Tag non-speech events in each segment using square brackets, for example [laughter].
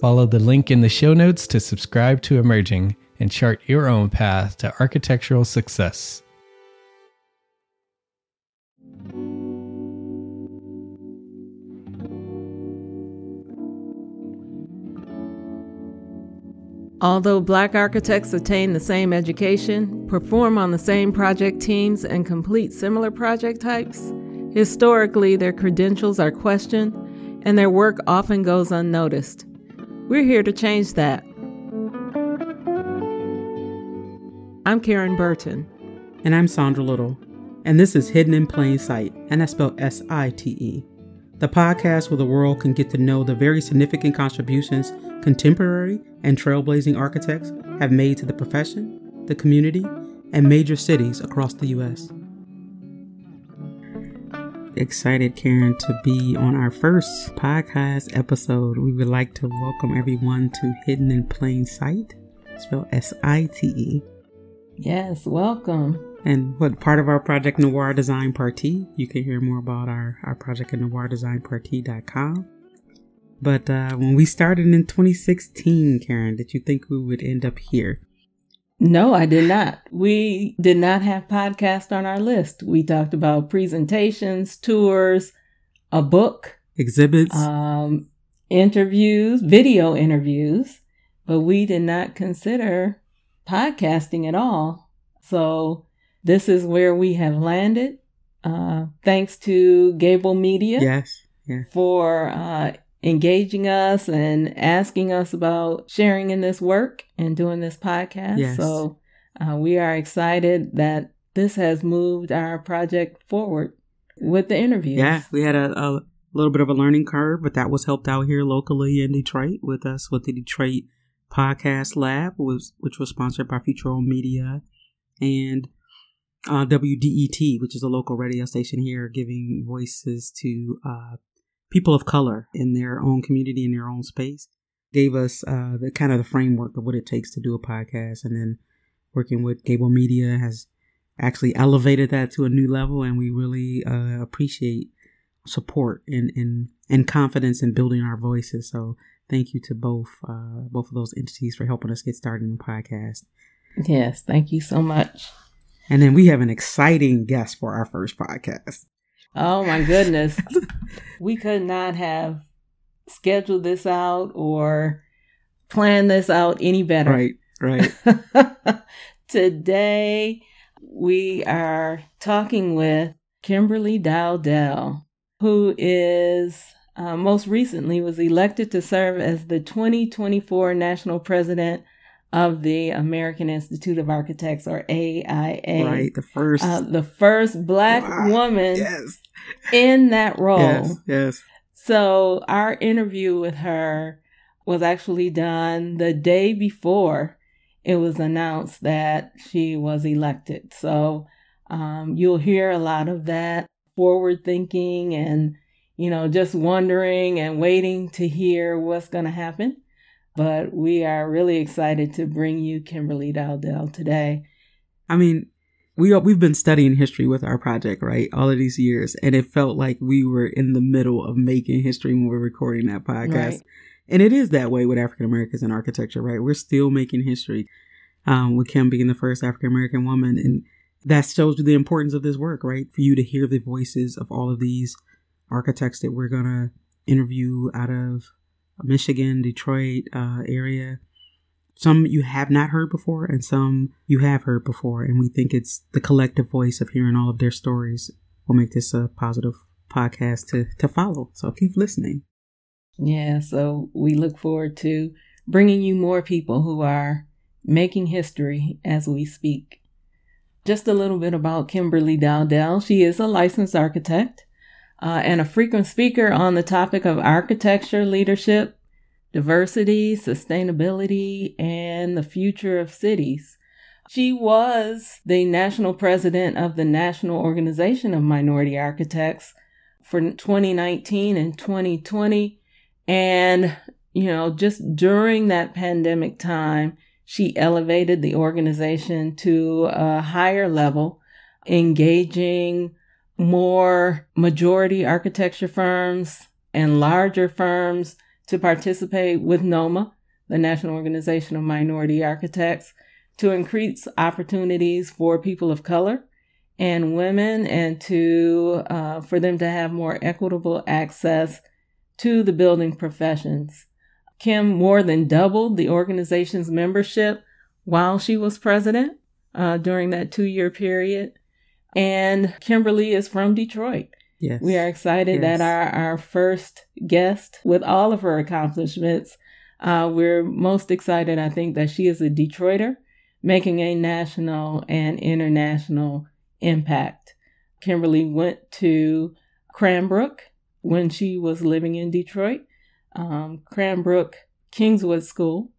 Follow the link in the show notes to subscribe to Emerging and chart your own path to architectural success. Although black architects attain the same education, perform on the same project teams, and complete similar project types, historically their credentials are questioned and their work often goes unnoticed. We're here to change that. I'm Karen Burton. And I'm Sandra Little. And this is Hidden in Plain Sight, and that's spelled S I T E. The podcast where the world can get to know the very significant contributions contemporary and trailblazing architects have made to the profession, the community, and major cities across the U.S. Excited, Karen, to be on our first podcast episode. We would like to welcome everyone to Hidden in Plain Sight, spelled S I T E. Yes, welcome. And what part of our project Noir Design Party? You can hear more about our, our project at noirdesignparty.com. But uh, when we started in 2016, Karen, did you think we would end up here? No, I did not. We did not have podcast on our list. We talked about presentations, tours, a book, Exhibits? um, interviews, video interviews, but we did not consider podcasting at all. So this is where we have landed. Uh, thanks to Gable Media yes. Yeah. for uh, engaging us and asking us about sharing in this work and doing this podcast. Yes. So uh, we are excited that this has moved our project forward with the interviews. Yeah, we had a, a little bit of a learning curve, but that was helped out here locally in Detroit with us with the Detroit Podcast Lab, was which was sponsored by Future Media and uh, WDET, which is a local radio station here, giving voices to uh, people of color in their own community in their own space. Gave us uh, the kind of the framework of what it takes to do a podcast, and then working with Gable Media has actually elevated that to a new level, and we really uh, appreciate support and, and and confidence in building our voices. So thank you to both uh, both of those entities for helping us get started in the podcast. Yes, thank you so much. And then we have an exciting guest for our first podcast. Oh my goodness. we could not have scheduled this out or planned this out any better. Right, right. [laughs] Today, we are talking with Kimberly Dowdell, who is uh, most recently was elected to serve as the 2024 national president of the American Institute of Architects, or AIA. right, the first. Uh, the first black Wow, woman yes. In that role. Yes, yes. So our interview with her was actually done the day before it was announced that she was elected. So um, you'll hear a lot of that forward thinking and, you know, just wondering and waiting to hear what's going to happen. But we are really excited to bring you Kimberly Dowdell today. I mean, we we've been studying history with our project, right? All of these years, and it felt like we were in the middle of making history when we are recording that podcast. Right. And it is that way with African Americans in architecture, right? We're still making history. Um, with Kim being the first African American woman, and that shows you the importance of this work, right? For you to hear the voices of all of these architects that we're gonna interview out of Michigan, Detroit uh, area some you have not heard before and some you have heard before. And we think it's the collective voice of hearing all of their stories will make this a positive podcast to to follow. So keep listening. Yeah so we look forward to bringing you more people who are making history as we speak. Just a little bit about kimberly dowdell. She is a licensed architect uh, and a frequent speaker on the topic of architecture leadership diversity, sustainability, and the future of cities. She was the national president of the National Organization of Minority Architects for 2019 and 2020. And, you know, just during that pandemic time, she elevated the organization to a higher level, engaging more majority architecture firms and larger firms to participate with NOMA, the National Organization of Minority Architects, to increase opportunities for people of color and women and to uh, for them to have more equitable access to the building professions. Kim more than doubled the organization's membership while she was president uh, during that two year period. And Kimberly is from Detroit. Yes. We are excited yes. that our, our first guest, with all of her accomplishments, uh, we're most excited, I think, that she is a Detroiter making a national and international impact. Kimberly went to Cranbrook when she was living in Detroit, um, Cranbrook Kingswood School,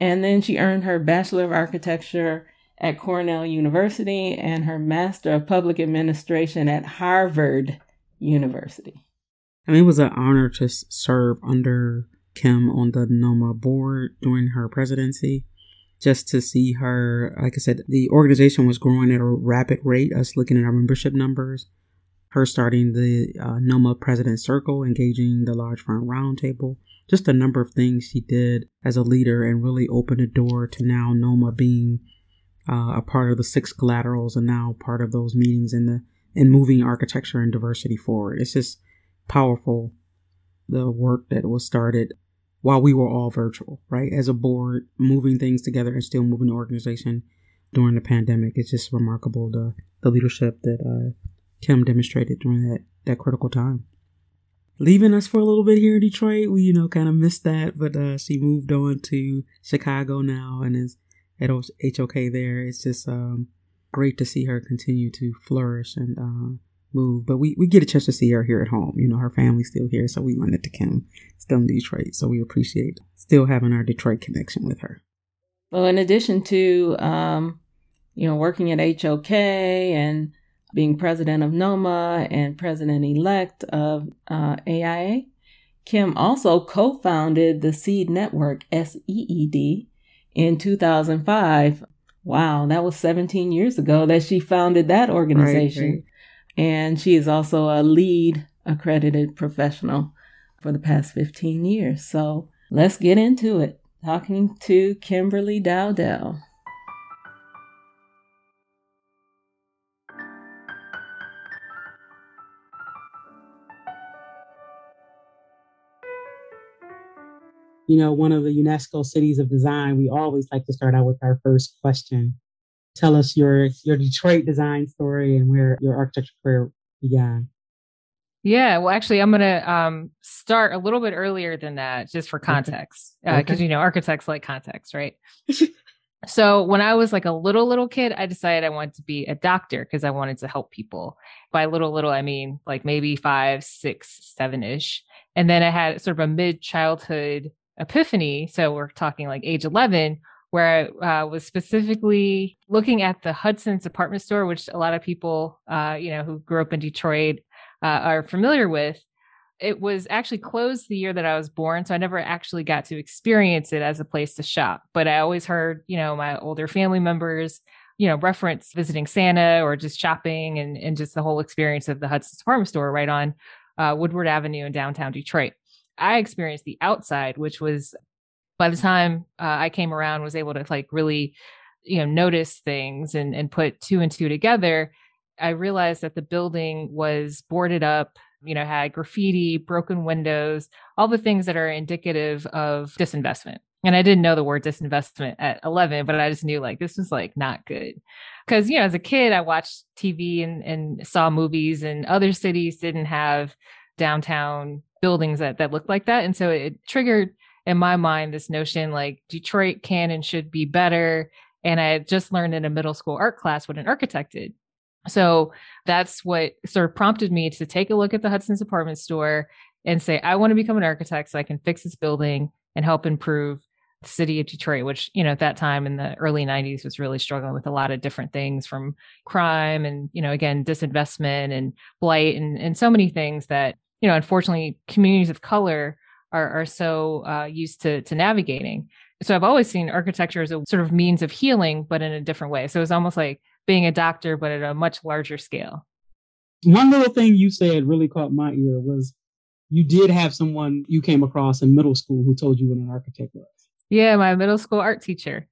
and then she earned her Bachelor of Architecture at Cornell University and her Master of Public Administration at Harvard University. I mean, it was an honor to serve under Kim on the NOMA board during her presidency. Just to see her, like I said, the organization was growing at a rapid rate. Us looking at our membership numbers, her starting the uh, NOMA President Circle, engaging the large firm roundtable, just a number of things she did as a leader and really opened the door to now NOMA being uh, a part of the six collaterals and now part of those meetings in the and moving architecture and diversity forward. It's just powerful the work that was started while we were all virtual, right? As a board, moving things together and still moving the organization during the pandemic. It's just remarkable the the leadership that uh, Kim demonstrated during that that critical time. Leaving us for a little bit here in Detroit, we you know kind of missed that, but uh, she moved on to Chicago now and is at HOK there. It's just um, great to see her continue to flourish and uh, move. But we, we get a chance to see her here at home. You know, her family's still here, so we wanted to come still in Detroit. So we appreciate still having our Detroit connection with her. Well, in addition to um, you know working at HOK and being president of NOMA and president elect of uh, AIA, Kim also co-founded the Seed Network SEED in 2005 Wow, that was 17 years ago that she founded that organization. Right, right. And she is also a LEED accredited professional for the past 15 years. So let's get into it. Talking to Kimberly Dowdell. You know, one of the UNESCO cities of design, we always like to start out with our first question. Tell us your your Detroit design story and where your architecture career began. Yeah, well, actually, I'm going to um, start a little bit earlier than that, just for context, because okay. uh, okay. you know architects like context, right? [laughs] So when I was like a little little kid, I decided I wanted to be a doctor because I wanted to help people. By little little, I mean like maybe five, six, seven ish. And then I had sort of a mid childhood epiphany. So we're talking like age eleven, where I uh, was specifically looking at the Hudson's department store, which a lot of people, uh, you know, who grew up in Detroit uh, are familiar with. It was actually closed the year that I was born, so I never actually got to experience it as a place to shop. But I always heard, you know, my older family members, you know, reference visiting Santa or just shopping and and just the whole experience of the Hudson's department store right on uh, Woodward Avenue in downtown Detroit. I experienced the outside, which was by the time uh, I came around, was able to like really, you know, notice things and and put two and two together. I realized that the building was boarded up, you know, had graffiti, broken windows, all the things that are indicative of disinvestment. And I didn't know the word disinvestment at 11, but I just knew like this was like not good. Cause, you know, as a kid, I watched TV and, and saw movies, and other cities didn't have downtown buildings that, that looked like that. And so it triggered in my mind this notion like Detroit can and should be better. And I had just learned in a middle school art class what an architect did. So that's what sort of prompted me to take a look at the Hudson's department store and say, I want to become an architect so I can fix this building and help improve the city of Detroit, which, you know, at that time in the early 90s was really struggling with a lot of different things from crime and, you know, again, disinvestment and blight and, and so many things that, you know, unfortunately, communities of color are, are so uh, used to, to navigating. So I've always seen architecture as a sort of means of healing, but in a different way. So it's almost like being a doctor, but at a much larger scale. One little thing you said really caught my ear was you did have someone you came across in middle school who told you what an architect was. Yeah, my middle school art teacher.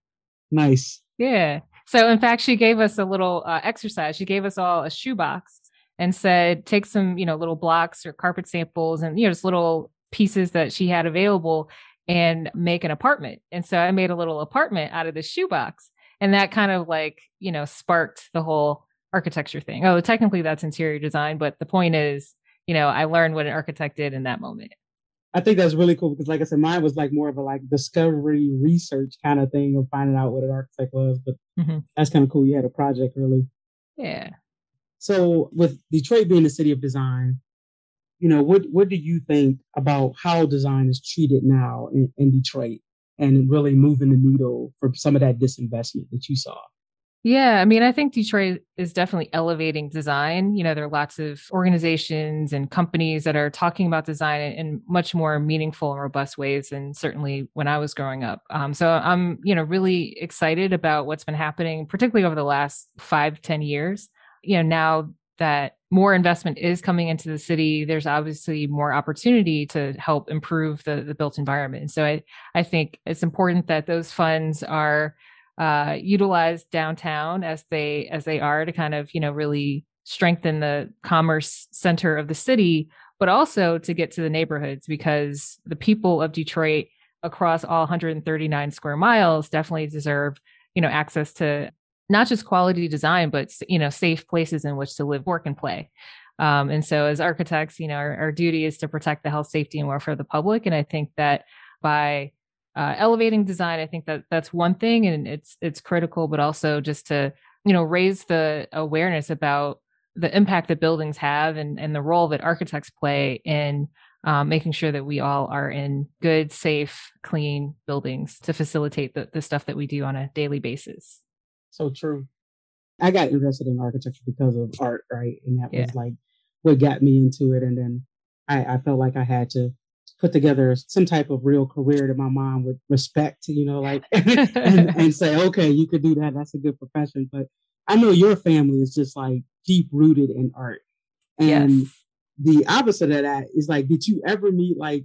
Nice. Yeah. So in fact, she gave us a little uh, exercise. She gave us all a shoebox and said, take some, you know, little blocks or carpet samples and, you know, just little pieces that she had available and make an apartment. And so I made a little apartment out of the shoebox. And that kind of like, you know, sparked the whole architecture thing. Oh, technically that's interior design, but the point is, you know, I learned what an architect did in that moment. I think that's really cool because, like I said, mine was like more of a like discovery research kind of thing of finding out what an architect was. But mm-hmm. that's kind of cool. You had a project, really. Yeah. So, with Detroit being the city of design, you know, what what do you think about how design is treated now in, in Detroit and really moving the needle for some of that disinvestment that you saw? Yeah, I mean, I think Detroit is definitely elevating design. You know, there are lots of organizations and companies that are talking about design in much more meaningful and robust ways than certainly when I was growing up. Um, so I'm, you know, really excited about what's been happening, particularly over the last five, ten years. You know, now that more investment is coming into the city, there's obviously more opportunity to help improve the, the built environment. So I, I think it's important that those funds are uh, utilized downtown as they as they are to kind of you know really strengthen the commerce center of the city, but also to get to the neighborhoods because the people of Detroit across all 139 square miles definitely deserve you know access to not just quality design but you know safe places in which to live work and play. Um, and so as architects you know our, our duty is to protect the health safety and welfare of the public and i think that by uh, elevating design i think that that's one thing and it's it's critical but also just to you know raise the awareness about the impact that buildings have and, and the role that architects play in um, making sure that we all are in good safe clean buildings to facilitate the, the stuff that we do on a daily basis so true i got interested in architecture because of art right and that yeah. was like what got me into it and then I, I felt like i had to put together some type of real career that my mom would respect, you know, like [laughs] [laughs] and, and, say, okay, you could do that. That's a good profession. But I know your family is just like deep rooted in art. And yes. the opposite of that is like, did you ever meet like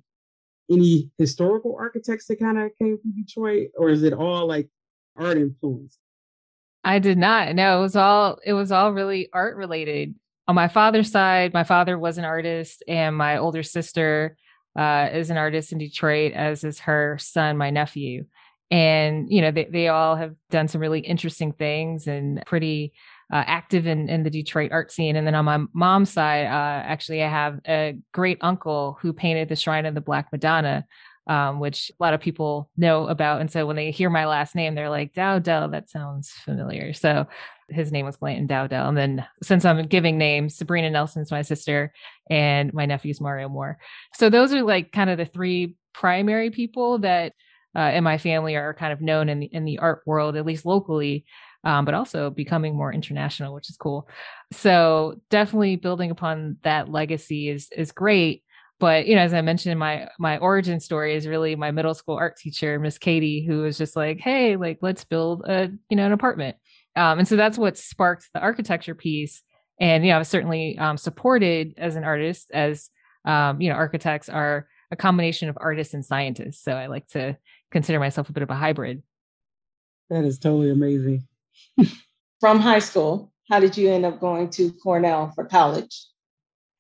any historical architects that kind of came from Detroit, or is it all like art influenced? I did not. No, it was all it was all really art related. On my father's side, my father was an artist, and my older sister uh, is an artist in Detroit, as is her son, my nephew. And, you know, they, they all have done some really interesting things and pretty uh, active in, in the Detroit art scene. And then on my mom's side, uh, actually, I have a great uncle who painted the Shrine of the Black Madonna um, which a lot of people know about. And so when they hear my last name, they're like, Dowdell, that sounds familiar. So his name was Glanton Dowdell. And then since I'm giving names, Sabrina Nelson's my sister, and my nephew's Mario Moore. So those are like kind of the three primary people that uh, in my family are kind of known in the in the art world, at least locally. Um, but also becoming more international, which is cool. So definitely building upon that legacy is is great but you know as i mentioned my my origin story is really my middle school art teacher miss katie who was just like hey like let's build a you know an apartment. Um, and so that's what sparked the architecture piece. And you know i was certainly um, supported as an artist as um, you know architects are a combination of artists and scientists. So i like to consider myself a bit of a hybrid. That is totally amazing. [laughs] From high school how did you end up going to cornell for college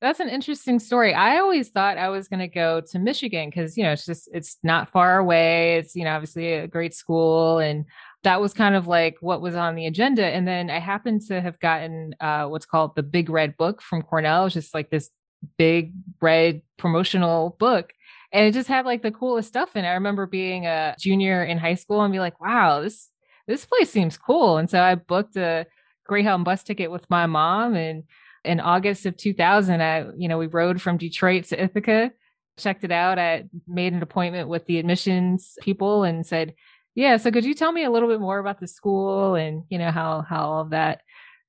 that's an interesting story. I always thought I was going to go to Michigan because, you know, it's just, it's not far away. It's, you know, obviously a great school. And that was kind of like what was on the agenda. And then I happened to have gotten uh, what's called the Big Red Book from Cornell. It's just like this big red promotional book. And it just had like the coolest stuff in it. I remember being a junior in high school and be like, wow, this, this place seems cool. And so I booked a Greyhound bus ticket with my mom and in August of 2000, I, you know, we rode from Detroit to Ithaca, checked it out. I made an appointment with the admissions people and said, yeah, so could you tell me a little bit more about the school and, you know, how, how all of that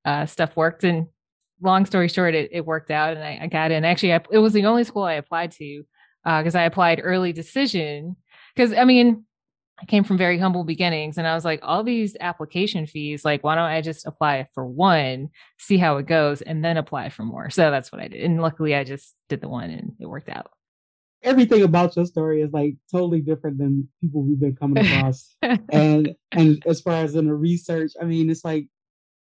uh, stuff worked? And long story short, it, it worked out and I, I got in. Actually, I, it was the only school I applied to because uh, I applied early decision. Because, I mean, I came from very humble beginnings and I was like, all these application fees, like, why don't I just apply for one, see how it goes, and then apply for more? So that's what I did. And luckily, I just did the one and it worked out. Everything about your story is like totally different than people we've been coming across. [laughs] and and as far as in the research, I mean, it's like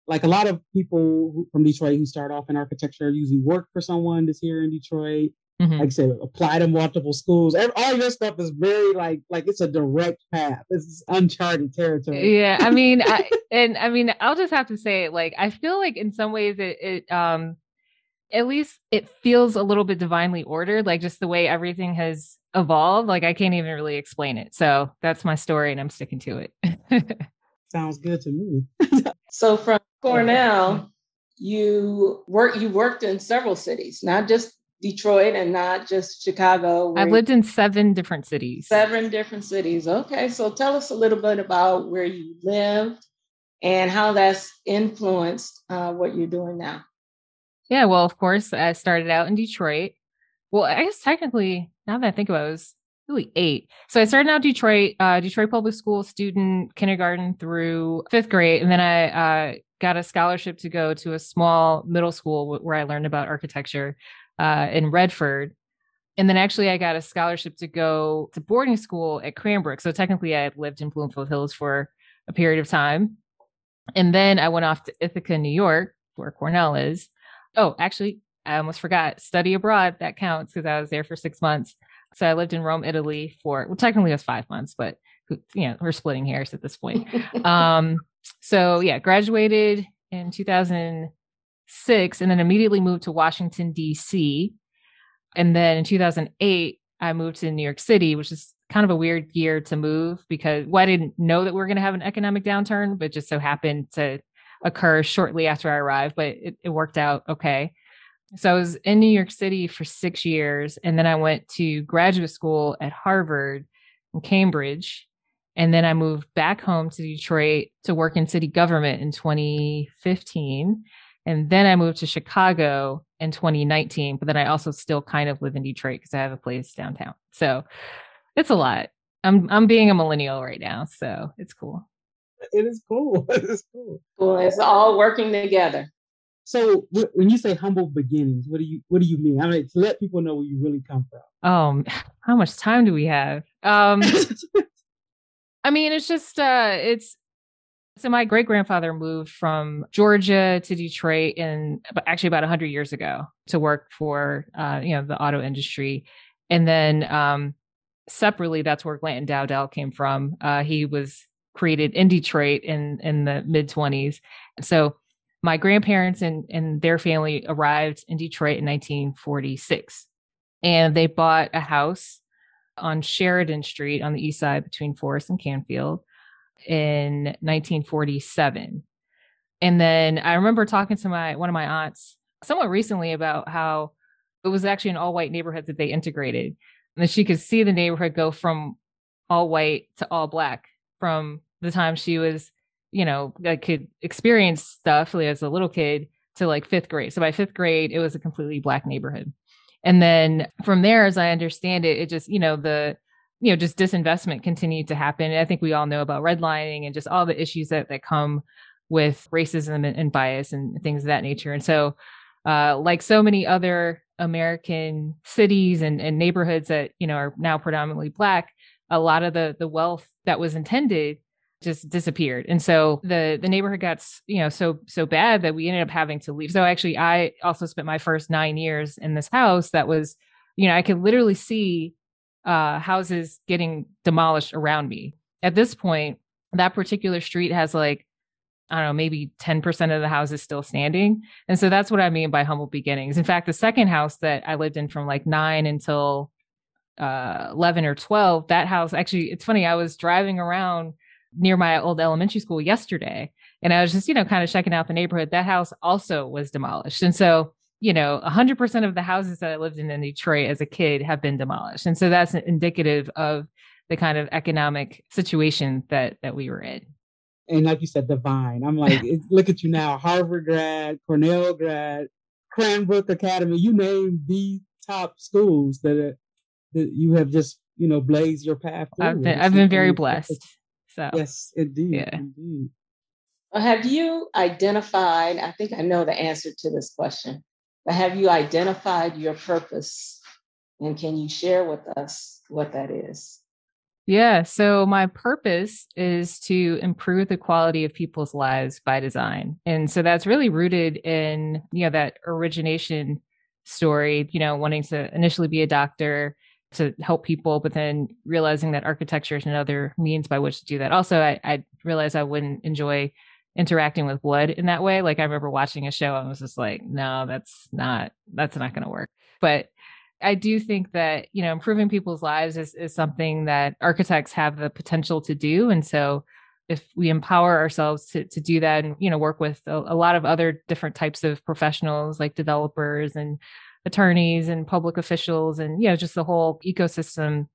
like a lot of people from Detroit who start off in architecture usually work for someone that's here in Detroit Mm-hmm. Like I said, apply to multiple schools. All your stuff is very like like it's a direct path. This is uncharted territory. Yeah, I mean, I, [laughs] and I mean, I'll just have to say, like, I feel like in some ways it, it um, at least it feels a little bit divinely ordered, like just the way everything has evolved. Like I can't even really explain it. So that's my story, and I'm sticking to it. [laughs] Sounds good to me. [laughs] so from Cornell, you work you worked in several cities, not just Detroit and not just Chicago. I've lived in seven different cities. Seven different cities. Okay. So tell us a little bit about where you lived and how that's influenced uh, what you're doing now. Yeah. Well, of course, I started out in Detroit. Well, I guess technically, now that I think about it, it was really eight. So I started out Detroit, uh, Detroit Public School student, kindergarten through fifth grade. And then I uh, got a scholarship to go to a small middle school where I learned about architecture uh, in Redford. And then actually, I got a scholarship to go to boarding school at Cranbrook. So technically, I had lived in Bloomfield Hills for a period of time. And then I went off to Ithaca, New York, where Cornell is. Oh, actually, I almost forgot study abroad. That counts because I was there for six months. So I lived in Rome, Italy for, well, technically it was five months, but you know, we're splitting hairs at this point. [laughs] um, so yeah, graduated in 2000 six and then immediately moved to Washington, D.C. And then in 2008, I moved to New York City, which is kind of a weird year to move because well, I didn't know that we are going to have an economic downturn, but just so happened to occur shortly after I arrived, but it, it worked out okay. So I was in New York City for six years, and then I went to graduate school at Harvard and Cambridge. And then I moved back home to Detroit to work in city government in 2015. And then I moved to Chicago in 2019, but then I also still kind of live in Detroit because I have a place downtown. So it's a lot. I'm I'm being a millennial right now, so it's cool. It is cool. [laughs] It is cool. Cool. It's all working together. So when you say humble beginnings, what do you what do you mean? I mean to let people know where you really come from. Um, how much time do we have? Um, [laughs] I mean, it's just uh, it's so my great grandfather moved from Georgia to Detroit in actually about 100 years ago to work for uh, you know the auto industry, and then um, separately, that's where Glanton Dowdell came from. Uh, he was created in Detroit in in the mid 20s. So my grandparents and and their family arrived in Detroit in 1946, and they bought a house on Sheridan Street on the east side between Forest and Canfield in 1947. And then I remember talking to my one of my aunts somewhat recently about how it was actually an all white neighborhood that they integrated. And that she could see the neighborhood go from all white to all black from the time she was, you know, like could experience stuff like, as a little kid to like fifth grade. So by fifth grade, it was a completely black neighborhood. And then from there, as I understand it, it just, you know, the, you know, just disinvestment continued to happen. I think we all know about redlining and just all the issues that, that come with racism and, and bias and things of that nature. And so, uh, like so many other American cities and, and neighborhoods that, you know, are now predominantly black, a lot of the the wealth that was intended just disappeared and so the the neighborhood got you know so so bad that we ended up having to leave so actually i also spent my first nine years in this house that was you know i could literally see uh houses getting demolished around me at this point that particular street has like I don't know, maybe 10% of the houses still standing. And so that's what I mean by humble beginnings. In fact, the second house that I lived in from like nine until uh, 11 or 12, that house actually, it's funny, I was driving around near my old elementary school yesterday and I was just, you know, kind of checking out the neighborhood. That house also was demolished. And so, you know, 100% of the houses that I lived in in Detroit as a kid have been demolished. And so that's indicative of the kind of economic situation that that we were in. And like you said, divine. I'm like, look at you now, Harvard grad, Cornell grad, Cranbrook Academy. You name the top schools that are, that you have just you know blazed your path. I've been, I've been very blessed. So yes, indeed, yeah. indeed. Well, have you identified? I think I know the answer to this question, but have you identified your purpose? And can you share with us what that is? Yeah. So my purpose is to improve the quality of people's lives by design. And so that's really rooted in, you know, that origination story, you know, wanting to initially be a doctor to help people, but then realizing that architecture is another means by which to do that. Also, I, I realized I wouldn't enjoy interacting with blood in that way. Like I remember watching a show and was just like, no, that's not that's not going to work. But I do think that you know improving people's lives is is something that architects have the potential to do, and so if we empower ourselves to to do that and you know work with a, a lot of other different types of professionals like developers and attorneys and public officials and you know just the whole ecosystem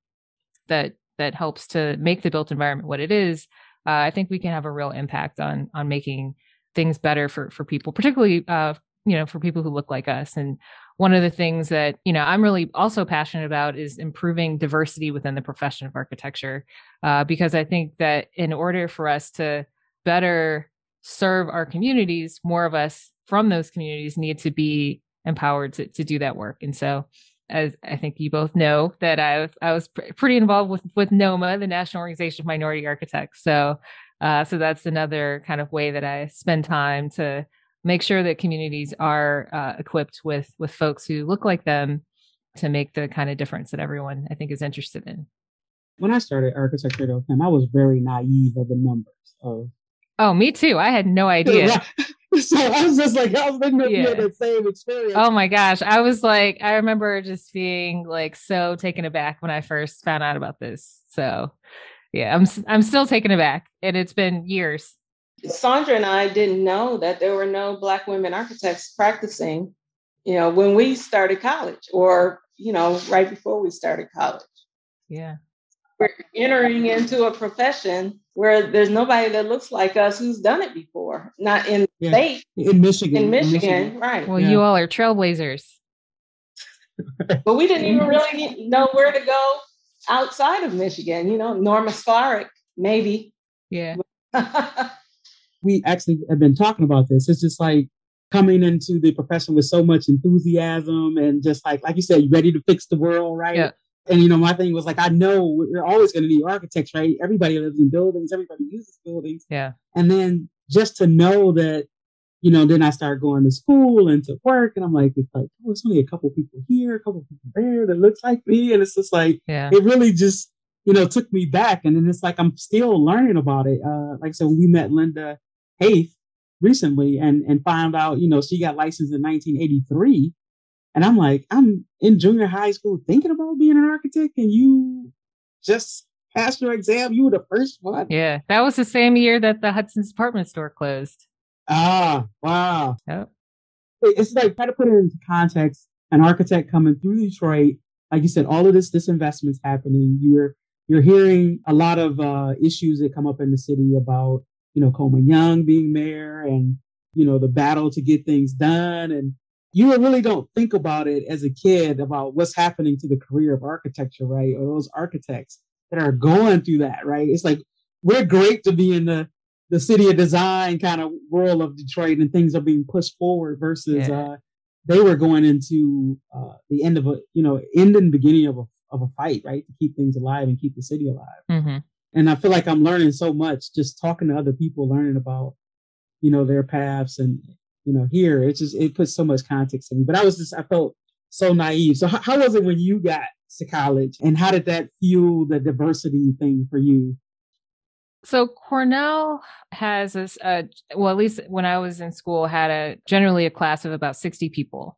that that helps to make the built environment what it is uh, i think we can have a real impact on on making things better for for people particularly uh, you know for people who look like us and one of the things that you know i'm really also passionate about is improving diversity within the profession of architecture uh, because i think that in order for us to better serve our communities more of us from those communities need to be empowered to, to do that work. And so, as I think you both know, that I I was pr- pretty involved with with NOMA, the National Organization of Minority Architects. So, uh, so that's another kind of way that I spend time to make sure that communities are uh, equipped with with folks who look like them to make the kind of difference that everyone I think is interested in. When I started architecture at Kim, I was very naive of the numbers of. Oh, me too. I had no [laughs] idea. [laughs] so I was just like, I was thinking yeah. you the same experience. Oh my gosh. I was like, I remember just being like so taken aback when I first found out about this. So yeah, I'm I'm still taken aback. And it's been years. Sandra and I didn't know that there were no black women architects practicing, you know, when we started college or, you know, right before we started college. Yeah. We're entering into a profession where there's nobody that looks like us who's done it before. Not in yeah. state. In Michigan. In Michigan, in Michigan. right. Well, yeah. you all are trailblazers. [laughs] but we didn't even really know where to go outside of Michigan. You know, Norma Sklarek, maybe. Yeah. [laughs] we actually have been talking about this. It's just like coming into the profession with so much enthusiasm and just like, like you said, ready to fix the world, right? Yeah. And you know, my thing was like, I know we're always going to need architects, right? Everybody lives in buildings, everybody uses buildings. Yeah. And then just to know that, you know, then I started going to school and to work, and I'm like, it's like, oh, it's only a couple people here, a couple people there that looks like me, and it's just like, yeah. it really just, you know, took me back, and then it's like I'm still learning about it. Uh, like so, when we met Linda Haith recently, and and found out, you know, she got licensed in 1983 And I'm like, I'm in junior high school thinking about being an architect, and you just passed your exam. You were the first one. Yeah, that was the same year that the Hudson's department store closed. Ah, wow. Yep. It's like try to put it into context. An architect coming through Detroit, like you said, all of this disinvestment's happening. You're you're hearing a lot of uh, issues that come up in the city about you know Coleman Young being mayor and you know the battle to get things done and you really don't think about it as a kid about what's happening to the career of architecture, right? Or those architects that are going through that, right? It's like we're great to be in the the city of design kind of world of Detroit and things are being pushed forward versus yeah. uh, they were going into uh, the end of a you know end and beginning of a of a fight, right, to keep things alive and keep the city alive. Mm-hmm. And I feel like I'm learning so much just talking to other people, learning about you know their paths and you know here it's just it puts so much context in me. But I was just I felt so naive. So how, how was it when you got to college, and how did that fuel the diversity thing for you? So Cornell has uh, well, at least when I was in school, had a generally a class of about 60 people.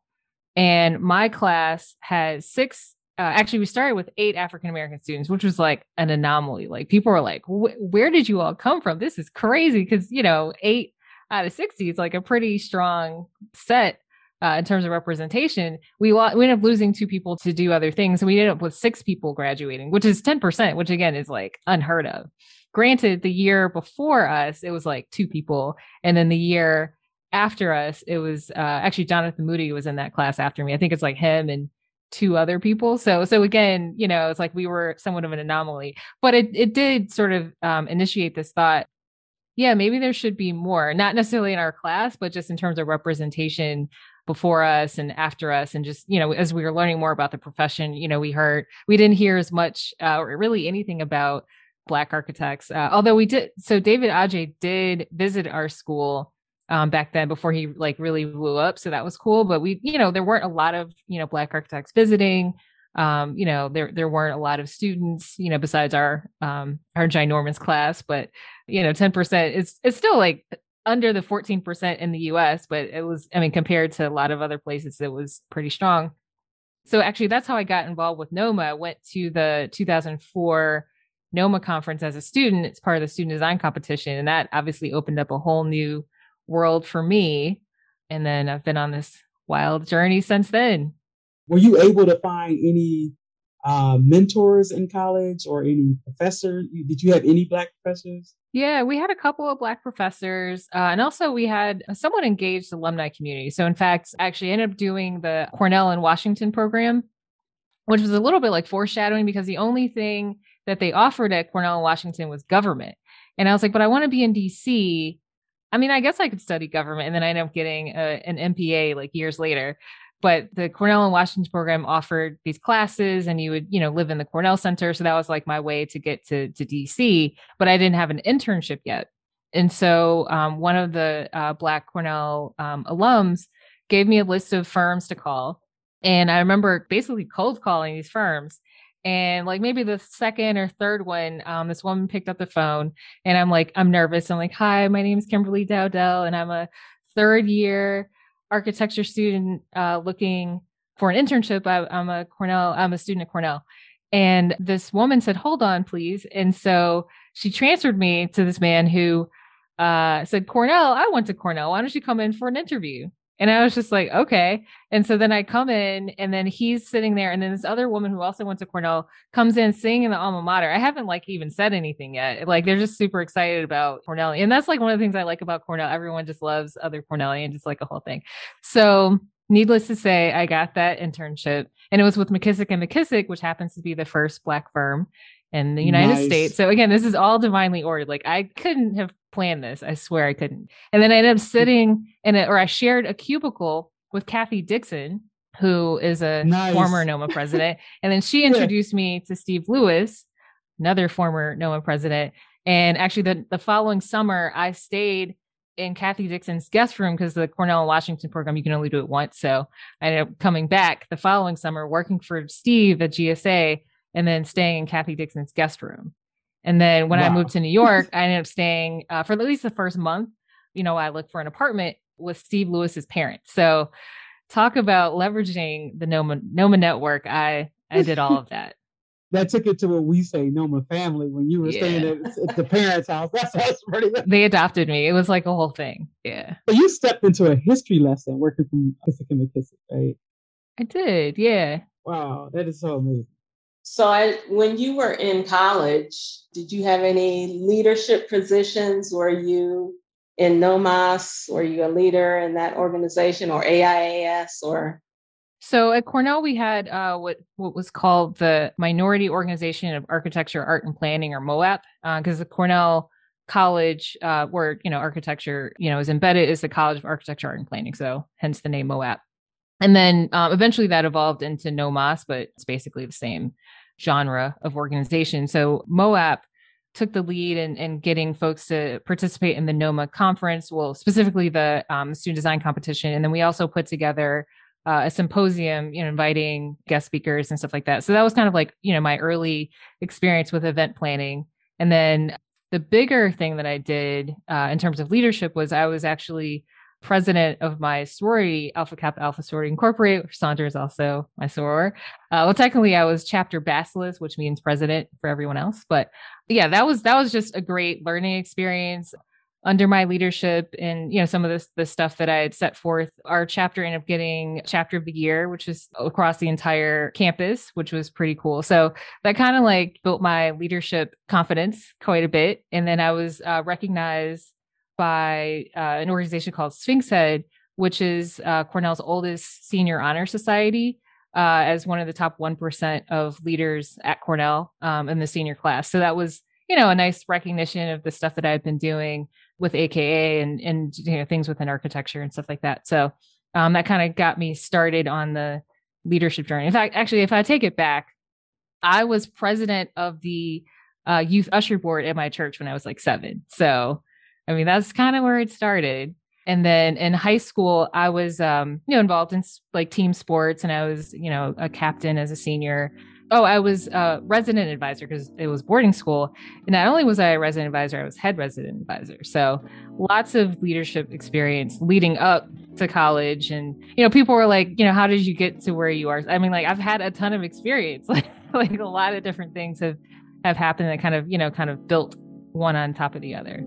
And my class has six, uh, actually, we started with eight African American students, which was like an anomaly. Like people were like, where did you all come from? This is crazy. Cause, you know, eight out of 60 is like a pretty strong set. Uh, in terms of representation, we lo- we ended up losing two people to do other things, and we ended up with six people graduating, which is ten percent, which again is like unheard of. Granted, the year before us, it was like two people. And then the year after us, it was uh, actually Jonathan Moody was in that class after me. I think it's like him and two other people. So, so again, you know, it's like we were somewhat of an anomaly, but it, it did sort of um, initiate this thought. Yeah, maybe there should be more, not necessarily in our class, but just in terms of representation before us and after us and just you know as we were learning more about the profession you know we heard we didn't hear as much uh, or really anything about black architects. Uh, although we did, so David Adjaye did visit our school um, back then before he like really blew up. So that was cool. But we, you know, there weren't a lot of you know black architects visiting. Um, you know, there there weren't a lot of students, you know, besides our um, our ginormous class. But you know, ten percent is it's still like under the fourteen percent in the U.S. But it was, I mean, compared to a lot of other places, it was pretty strong. So actually, that's how I got involved with NOMA. I went to the 2004 NOMA conference as a student. It's part of the student design competition. And that obviously opened up a whole new world for me. And then I've been on this wild journey since then. Were you able to find any uh, mentors in college or any professor? Did you have any black professors? Yeah, we had a couple of black professors, uh, and also we had a somewhat engaged alumni community. So, in fact, I actually ended up doing the Cornell and Washington program, which was a little bit like foreshadowing because the only thing that they offered at Cornell and Washington was government. And I was like, but I want to be in DC. I mean, I guess I could study government. And then I ended up getting a, an MPA like years later. But the Cornell and Washington program offered these classes, and you would, you know, live in the Cornell Center. So that was like my way to get to, to DC. But I didn't have an internship yet. And so um, one of the uh, Black Cornell um, alums gave me a list of firms to call. And I remember basically cold calling these firms and like maybe the second or third one, um, this woman picked up the phone and I'm like, I'm nervous. I'm like, hi, my name is Kimberly Dowdell and I'm a third year architecture student uh, looking for an internship. I, I'm a Cornell, I'm a student at Cornell. And this woman said, hold on, please. And so she transferred me to this man who uh, said, Cornell, I went to Cornell. Why don't you come in for an interview? And I was just like, okay. And so then I come in, and then he's sitting there, and then this other woman who also went to Cornell comes in singing the alma mater. I haven't like even said anything yet. Like they're just super excited about Cornell, and that's like one of the things I like about Cornell. Everyone just loves other Cornellians, just like a whole thing. So needless to say, I got that internship, and it was with McKissick and McKissick, which happens to be the first Black firm in the United nice. States. So again, this is all divinely ordered. Like I couldn't have planned this. I swear I couldn't. And then I ended up hmm. sitting in it, or I shared a cubicle with Kathy Dixon, who is a nice. former NOMA [laughs] president. and then she introduced yeah. me to Steve Lewis, another former NOMA president. And actually, the, the following summer, I stayed in Kathy Dixon's guest room because the Cornell and Washington program, you can only do it once. So I ended up coming back the following summer, working for Steve at GSA, and then staying in Kathy Dixon's guest room. And then when wow. I moved to New York, I ended up staying uh, for at least the first month. You know, I looked for an apartment with Steve Lewis's parents. So talk about leveraging the Noma Noma network. I I did all of that. [laughs] that took it to what we say Noma family when you were Yeah. staying at, at the parents' house. That's that's pretty much. They adopted me. It was like a whole thing. Yeah, But you stepped into a history lesson working from Kissick and McKissick, right? I did. Yeah. Wow, that is so amazing. So, I, when you were in college, did you have any leadership positions? Were you in NOMAS? Were you a leader in that organization or AIAS or? So at Cornell, we had uh, what what was called the Minority Organization of Architecture, Art, and Planning, or MOAP, because the Cornell College, uh, where you know architecture, you know, is embedded, is the College of Architecture, Art, and Planning. So hence the name MOAP. And then um, eventually that evolved into NOMAS, but it's basically the same genre of organization. So MOAP took the lead in, in getting folks to participate in the NOMA conference, well, specifically the um, student design competition. And then we also put together uh, a symposium, you know, inviting guest speakers and stuff like that. So that was kind of like, you know, my early experience with event planning. And then the bigger thing that I did uh, in terms of leadership was I was actually president of my sorority, Alpha Kappa Alpha Sorority Incorporated, which Sandra is also my soror. Uh, well, technically, I was chapter basileus, which means president for everyone else. But yeah, that was that was just a great learning experience under my leadership and you know some of this the stuff that I had set forth. Our chapter ended up getting chapter of the year, which is across the entire campus, which was pretty cool. So that kind of like built my leadership confidence quite a bit. And then I was uh, recognized by uh, an organization called Sphinx Head, which is uh, Cornell's oldest senior honor society, uh, as one of the top 1% of leaders at Cornell um, in the senior class. So that was, you know, a nice recognition of the stuff that I've been doing with AKA and, and you know, things within architecture and stuff like that. So um, that kind of got me started on the leadership journey. In fact, actually, if I take it back, I was president of the uh, youth usher board at my church when I was like seven. So I mean, that's kind of where it started. And then in high school, I was, um, you know, involved in like team sports, and I was, you know, a captain as a senior. Oh, I was a resident advisor because it was boarding school. And not only was I a resident advisor, I was head resident advisor. So lots of leadership experience leading up to college. And you know, people were like, you know, how did you get to where you are? I mean, like I've had a ton of experience. [laughs] Like, like a lot of different things have have happened that kind of, you know, kind of built one on top of the other.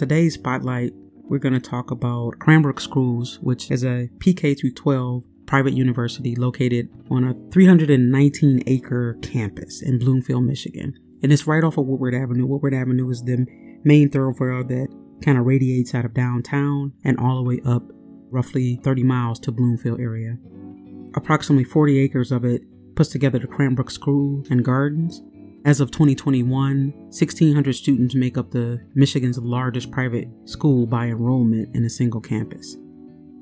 Today's spotlight, we're going to talk about Cranbrook Schools, which is a PK through 12 private university located on a 319 acre campus in Bloomfield, Michigan. And it's right off of Woodward Avenue. Woodward Avenue is the main thoroughfare that kind of radiates out of downtown and all the way up roughly 30 miles to Bloomfield area. Approximately 40 acres of it puts together the Cranbrook School and Gardens. As of 2021, 1,600 students make up the Michigan's largest private school by enrollment in a single campus.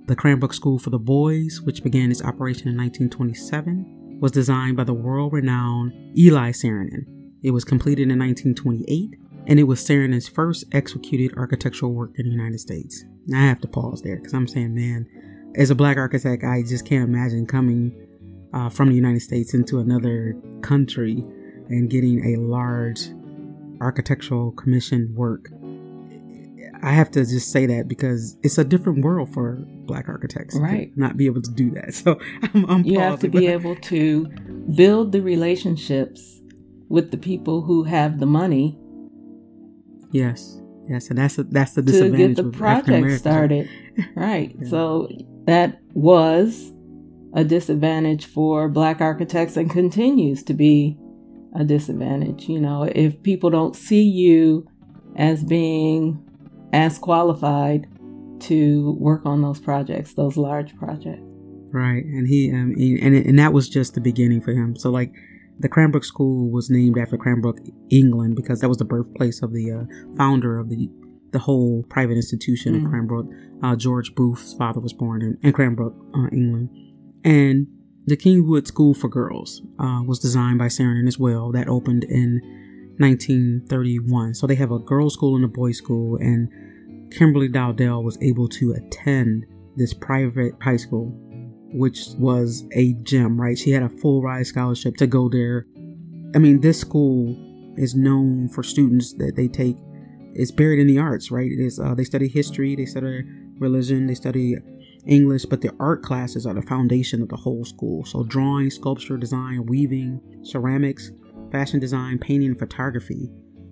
The Cranbrook School for the Boys, which began its operation in 1927, was designed by the world renowned Eli Saarinen. It was completed in 1928, and it was Saarinen's first executed architectural work in the United States. Now I have to pause there because I'm saying, man, as a black architect, I just can't imagine coming uh, from the United States into another country and getting a large architectural commission work. I have to just say that because it's a different world for black architects, Right. Not be able to do that. [laughs] So I'm, I'm you have to be able to build the relationships with the people who have the money Yes, yes, and that's a, that's the disadvantage to get the project started. [laughs] Right. So that was a disadvantage for black architects and continues to be a disadvantage. You know, if people don't see you as being as qualified to work on those projects, those large projects. Right, and he um, and and that was just the beginning for him. So like, the Cranbrook School was named after Cranbrook, England, because that was the birthplace of the uh, founder of the the whole private institution Mhm. of Cranbrook. Uh, George Booth's father was born in, in Cranbrook, uh, England, and the Kingswood School for Girls uh, was designed by Saarinen as well. That opened in 1931. So they have a girls' school and a boys' school, and Kimberly Dowdell was able to attend this private high school which was a gem, right? She had a full ride scholarship to go there. I mean, this school is known for students that they take. It's buried in the arts, right? It is. Uh, they study history, they study religion, they study English, but the art classes are the foundation of the whole school. So drawing, sculpture, design, weaving, ceramics, fashion design, painting, and photography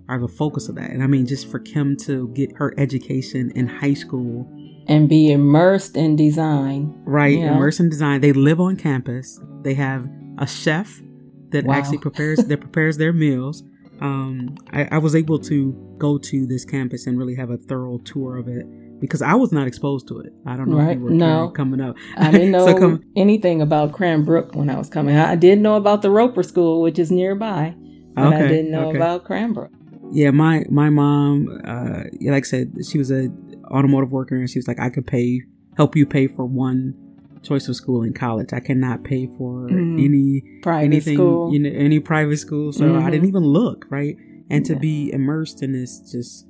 are the focus of that. And I mean, just for Kim to get her education in high school And be immersed in design. right you know? immerse in design they live on campus they have a chef that Wow. actually prepares that prepares their meals um I, I was able to go to this campus and really have a thorough tour of it because i was not exposed to it i don't know if Right. you were No. Coming up I didn't [laughs] know so come anything about Cranbrook when I was coming. I did know about the Roeper School, which is nearby, but I didn't know okay. about Cranbrook. yeah my my mom uh like i said she was a automotive worker and she was like i could pay help you pay for one choice of school in college i cannot pay for Mm. any Private anything school. you know any private school so i Mhm. didn't even look right and to be immersed in this just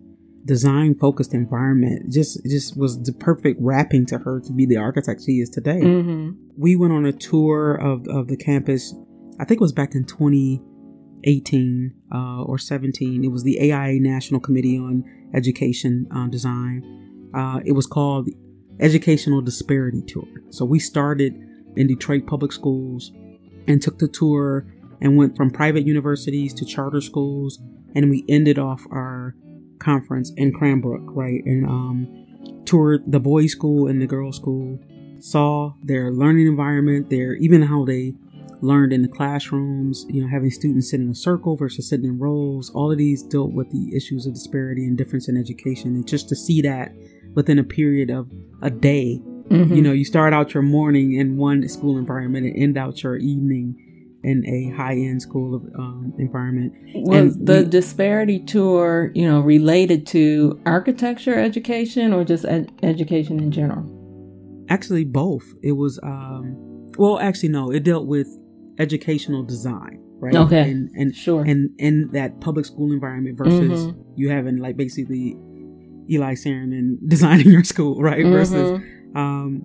design focused environment just just was the perfect wrapping to her to be the architect she is today. Mm-hmm. we went on a tour of, of the campus i think it was back in 2018 uh, or 17 it was the aia national committee on education uh, design. Uh, it was called the educational disparity tour. So we started in detroit public schools and took the tour and went from private universities to charter schools and we ended off our conference in cranbrook right and um, toured the boys school and the girls school saw their learning environment, their even how they learned in the classrooms, you know, having students sit in a circle versus sitting in rows. All of these dealt with the issues of disparity and difference in education. And just to see that within a period of a day, Mhm. you know, you start out your morning in one school environment and end out your evening in a high end school of, um, environment. Was And the we- disparity tour, you know, related to architecture education or just ed- education in general? Actually, both. It was, um, well, actually, no, it dealt with educational design, right? Okay. And, and Sure. And in that public school environment versus Mhm. you having like basically Eli Sarin [laughs] designing your school, right? Versus, um,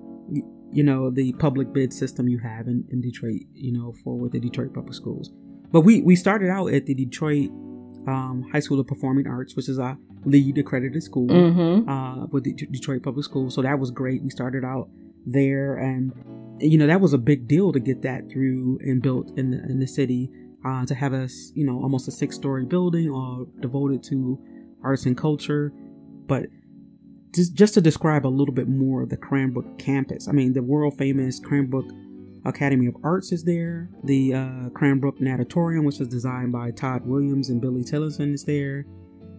you know, the public bid system you have in, in Detroit, you know, for with the Detroit public schools. But we, we started out at the Detroit um, High School of Performing Arts, which is a LEED accredited school Mhm. uh, with the Detroit Public Schools. So that was great. We started out there, and you know that was a big deal to get that through and built in the in the city. Uh, to have us, you know, almost a six story building all devoted to arts and culture, but just to describe a little bit more of the Cranbrook campus. I mean, the world famous Cranbrook Academy of Arts is there. The uh, Cranbrook Natatorium, which was designed by Tod Williams and Billy Tillison, is there.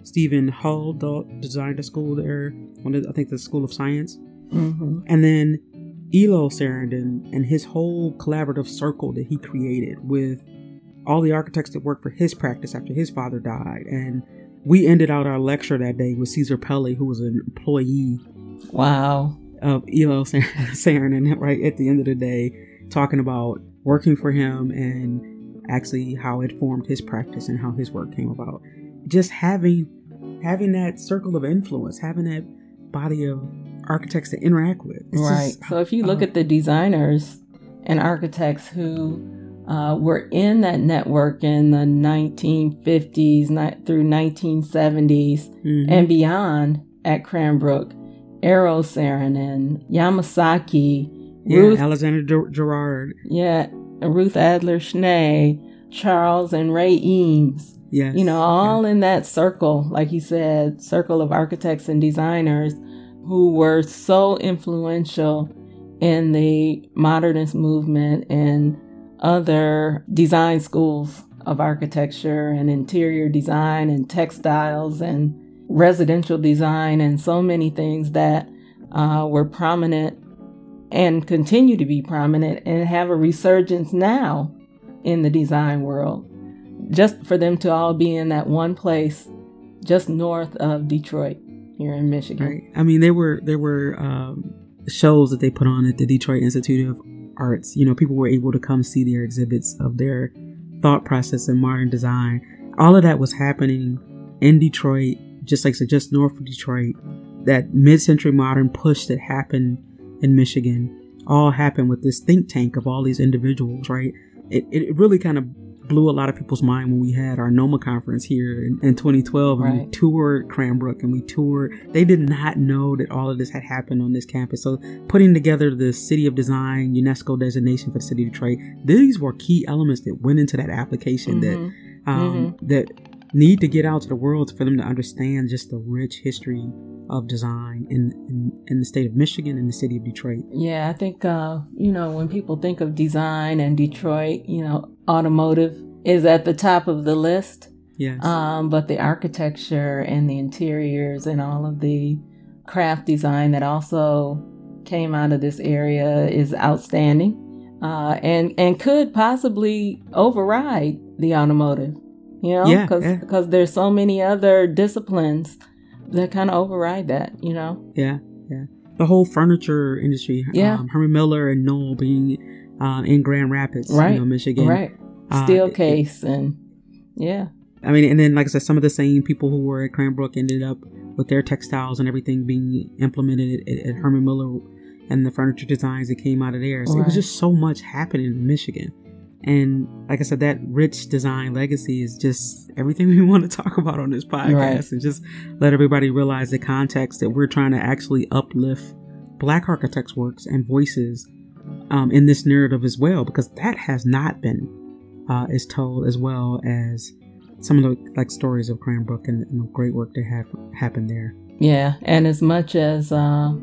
Steven Holl designed a school there. I think the School of Science. Mm-hmm. And then Eero Saarinen and his whole collaborative circle that he created with all the architects that worked for his practice after his father died. And we ended out our lecture that day with Cesar Pelli, who was an employee Wow. of Eero [laughs] Saarinen, right at the end of the day, talking about working for him and actually how it formed his practice and how his work came about. Just having having that circle of influence, having that body of architects to interact with. It's right. just- so if you look uh, at the designers and architects who uh, were in that network in the 1950s ni- through 1970s Mhm. and beyond at Cranbrook, Eero Saarinen, Yamasaki, yeah, Ruth Alexander Ger- Gerard. Yeah, Ruth Adler Schnee, Charles and Ray Eames. Yes. You know, all in that circle, like you said, circle of architects and designers who were so influential in the modernist movement and other design schools of architecture and interior design and textiles and residential design and so many things that uh, were prominent and continue to be prominent and have a resurgence now in the design world. Just for them to all be in that one place just north of Detroit here in Michigan. Right. I mean, there were there were um, shows that they put on at the Detroit Institute of Arts. You know, people were able to come see their exhibits of their thought process in modern design. All of that was happening in Detroit, just like said, just north of Detroit. That mid-century modern push that happened in Michigan all happened with this think tank of all these individuals. Right. It it really kind of blew a lot of people's mind when we had our NOMA conference here in, in 2012 and we toured Cranbrook and we toured. They did not know that all of this had happened on this campus. So putting together the City of Design UNESCO designation for the city of Detroit, these were key elements that went into that application Mhm. that um, that need to get out to the world for them to understand just the rich history of design in, in, in the state of Michigan and the city of Detroit. Yeah, I think uh, you know when people think of design and Detroit, you know, automotive is at the top of the list. Yes. Um, but the architecture and the interiors and all of the craft design that also came out of this area is outstanding, uh, and and could possibly override the automotive. You know, Yeah, because yeah. there's so many other disciplines that kind of override that. You know. Yeah, yeah. The whole furniture industry. Yeah. Um, Herman Miller and Knoll being uh, in Grand Rapids, Right, you know, Michigan. Right. Uh, Steel it- case and yeah. I mean, and then like I said, some of the same people who were at Cranbrook ended up with their textiles and everything being implemented at, at Herman Miller and the furniture designs that came out of there. So it was just so much happening in Michigan. And like I said, that rich design legacy is just everything [laughs] we want to talk about on this podcast Right. and just let everybody realize the context that we're trying to actually uplift black architects' works and voices um, in this narrative as well, because that has not been uh, is told as well as some of the like stories of Cranbrook and, and the great work that have happened there. Yeah, and as much as uh,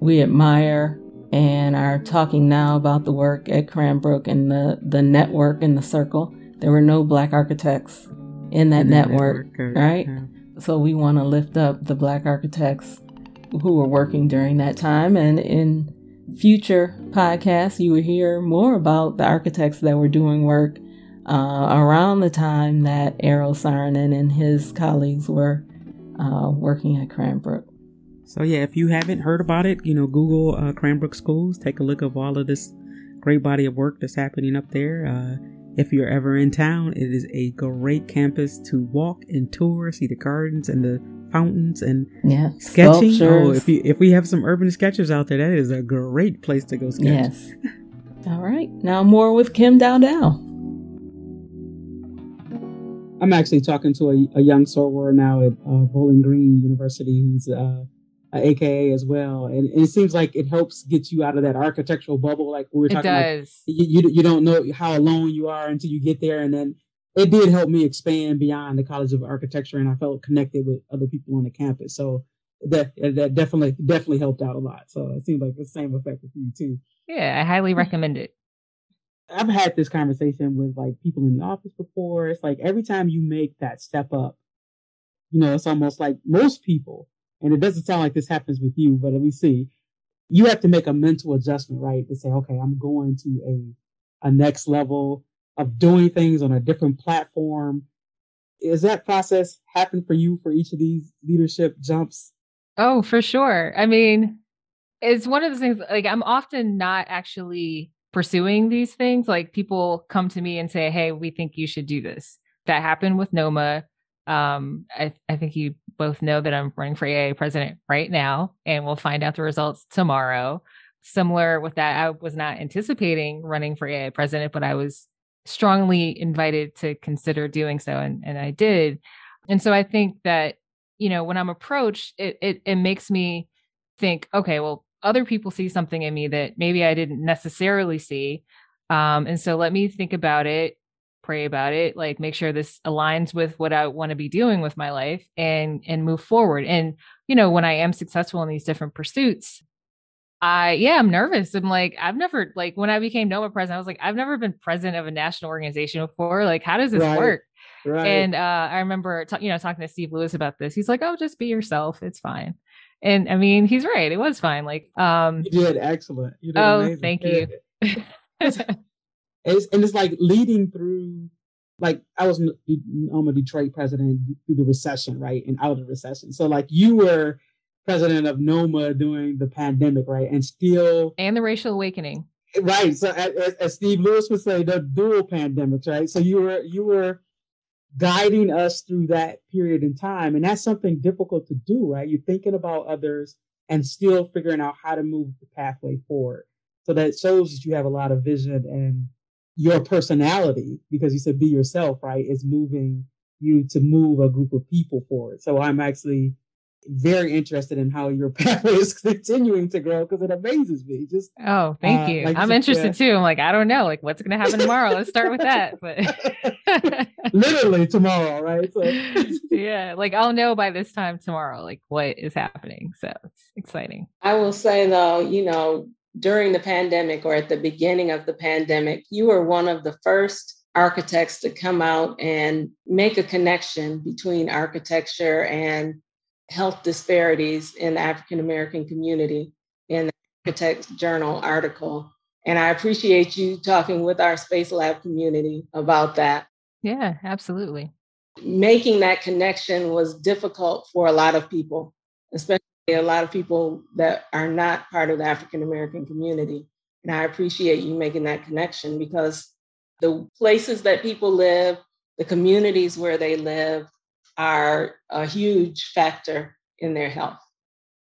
we admire and are talking now about the work at Cranbrook and the, the network and the circle, there were no black architects in that In network, network, right? yeah. So we want to lift up the black architects who were working during that time. And in future podcasts, you will hear more about the architects that were doing work uh, around the time that Eero Saarinen and his colleagues were uh, working at Cranbrook. So yeah, if you haven't heard about it, you know, Google uh, Cranbrook Schools. Take a look of all of this great body of work that's happening up there. Uh, if you're ever in town, it is a great campus to walk and tour, see the gardens and the fountains and Yeah, sketching. Oh, if you if we have some urban sketchers out there, that is a great place to go sketch. Yes. [laughs] All right. Now more with Kim Dowdell. I'm actually talking to a, a young soror now at uh, Bowling Green University who's uh, a AKA as well, and, and it seems like it helps get you out of that architectural bubble. Like we were talking, like, does. you, you you don't know how alone you are until you get there, and then it did help me expand beyond the College of Architecture, and I felt connected with other people on the campus. So that that definitely definitely helped out a lot. So it seems like the same effect with you too. Yeah, I highly recommend it. I've had this conversation with like people in the office before. It's like every time you make that step up, you know, it's almost like most people, and it doesn't sound like this happens with you, but let me see. You have to make a mental adjustment, right? To say, okay, I'm going to a a next level of doing things on a different platform. Is that process happen for you for each of these leadership jumps? Oh, for sure. I mean, it's one of those things like I'm often not actually pursuing these things. Like people come to me and say, Hey, we think you should do this. That happened with NOMA. Um, I, I think you both know that I'm running for AIA president right now, and we'll find out the results tomorrow. Similar with that, I was not anticipating running for AIA president, but I was strongly invited to consider doing so, and, and I did. And so I think that, you know, when I'm approached, it, it, it makes me think, okay, well, other people see something in me that maybe I didn't necessarily see. Um, and so let me think about it, pray about it, like make sure this aligns with what I want to be doing with my life and and move forward. And you know, when I am successful in these different pursuits, I yeah, I'm nervous. I'm like, I've never like when I became NOMA president, I was like, I've never been president of a national organization before. Like, how does this Right. work? Right. And uh, I remember, ta- you know, talking to Steve Lewis about this. He's like, "Oh, just be yourself. It's fine." And I mean, he's right. It was fine. Like, um, You did excellent. You did oh, amazing. thank you. [laughs] It's, and it's like leading through, like I was on a Detroit president through the recession, right, and out of the recession. So like you were president of NOMA during the pandemic, right, and still and the racial awakening. right. So as, as- as Steve Lewis would say, the dual pandemics, right. So you were you were guiding us through that period in time, and that's something difficult to do, right? You're thinking about others and still figuring out how to move the pathway forward. So that shows that you have a lot of vision and your personality, because you said be yourself, right, is moving you to move a group of people forward. So I'm actually very interested in how your [laughs] pathway is continuing to grow because it amazes me. Just Oh, thank uh, you. like I'm interested uh, too. I'm like, I don't know, like what's going to happen tomorrow. Let's start with that. But [laughs] [laughs] literally tomorrow, right? So yeah, like I'll know by this time tomorrow, like what is happening. So it's exciting. I will say though, you know, during the pandemic or at the beginning of the pandemic, you were one of the first architects to come out and make a connection between architecture and health disparities in the African American community in the Architects Journal article. And I appreciate you talking with our Space Lab community about that. Yeah, absolutely. Making that connection was difficult for a lot of people, especially a lot of people that are not part of the African American community. And I appreciate you making that connection because the places that people live, the communities where they live, are a huge factor in their health.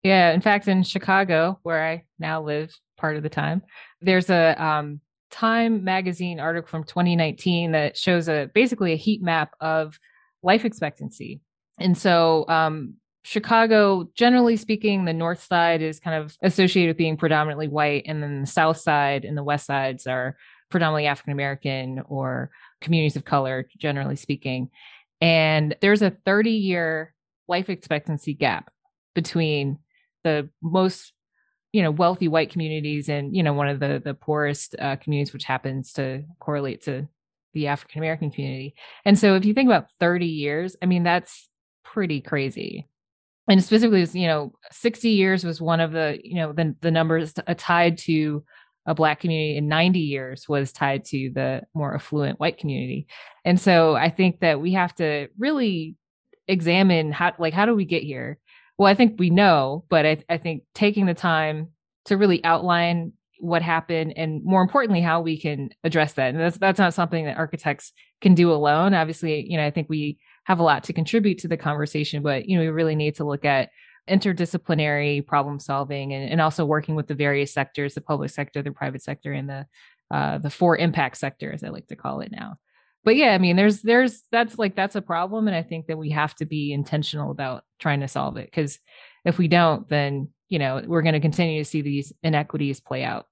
Yeah, in fact, in Chicago, where I now live part of the time, there's a um, Time magazine article from 2019 that shows a basically a heat map of life expectancy. And so, um, Chicago, generally speaking, the north side is kind of associated with being predominantly white, and then the south side and the west sides are predominantly African American or communities of color, generally speaking. And there's a 30 year life expectancy gap between the most you know wealthy white communities and you know one of the the poorest uh, communities which happens to correlate to the african american community and so if you think about 30 years i mean that's pretty crazy and specifically was you know 60 years was one of the you know the, the numbers uh, tied to a black community in 90 years was tied to the more affluent white community. And so i think that we have to really examine how like how do we get here? Well i think we know but i, I think taking the time to really outline what happened and more importantly how we can address that. And that's that's not something that architects can do alone. Obviously you know i think we have a lot to contribute to the conversation but you know we really need to look at interdisciplinary problem solving and, and also working with the various sectors the public sector the private sector and the uh, the for impact sector as i like to call it now. But yeah i mean there's there's that's like that's a problem and i think that we have to be intentional about trying to solve it because if we don't then you know we're going to continue to see these inequities play out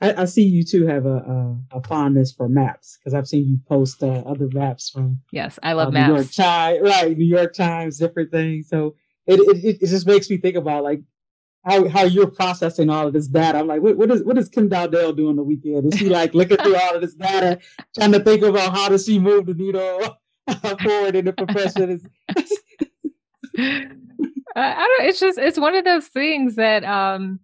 I, I see you too have a a, a fondness for maps because I've seen you post uh, other maps from yes i love uh, maps New York Times, right? New York Times, different things. So it, it it just makes me think about like how how you're processing all of this data. I'm like, what what is what is Kim Dowdell doing on the weekend? Is she like looking through all of this data, trying to think about how does she move the needle [laughs] forward in the profession? [laughs] I don't. It's just it's one of those things that um,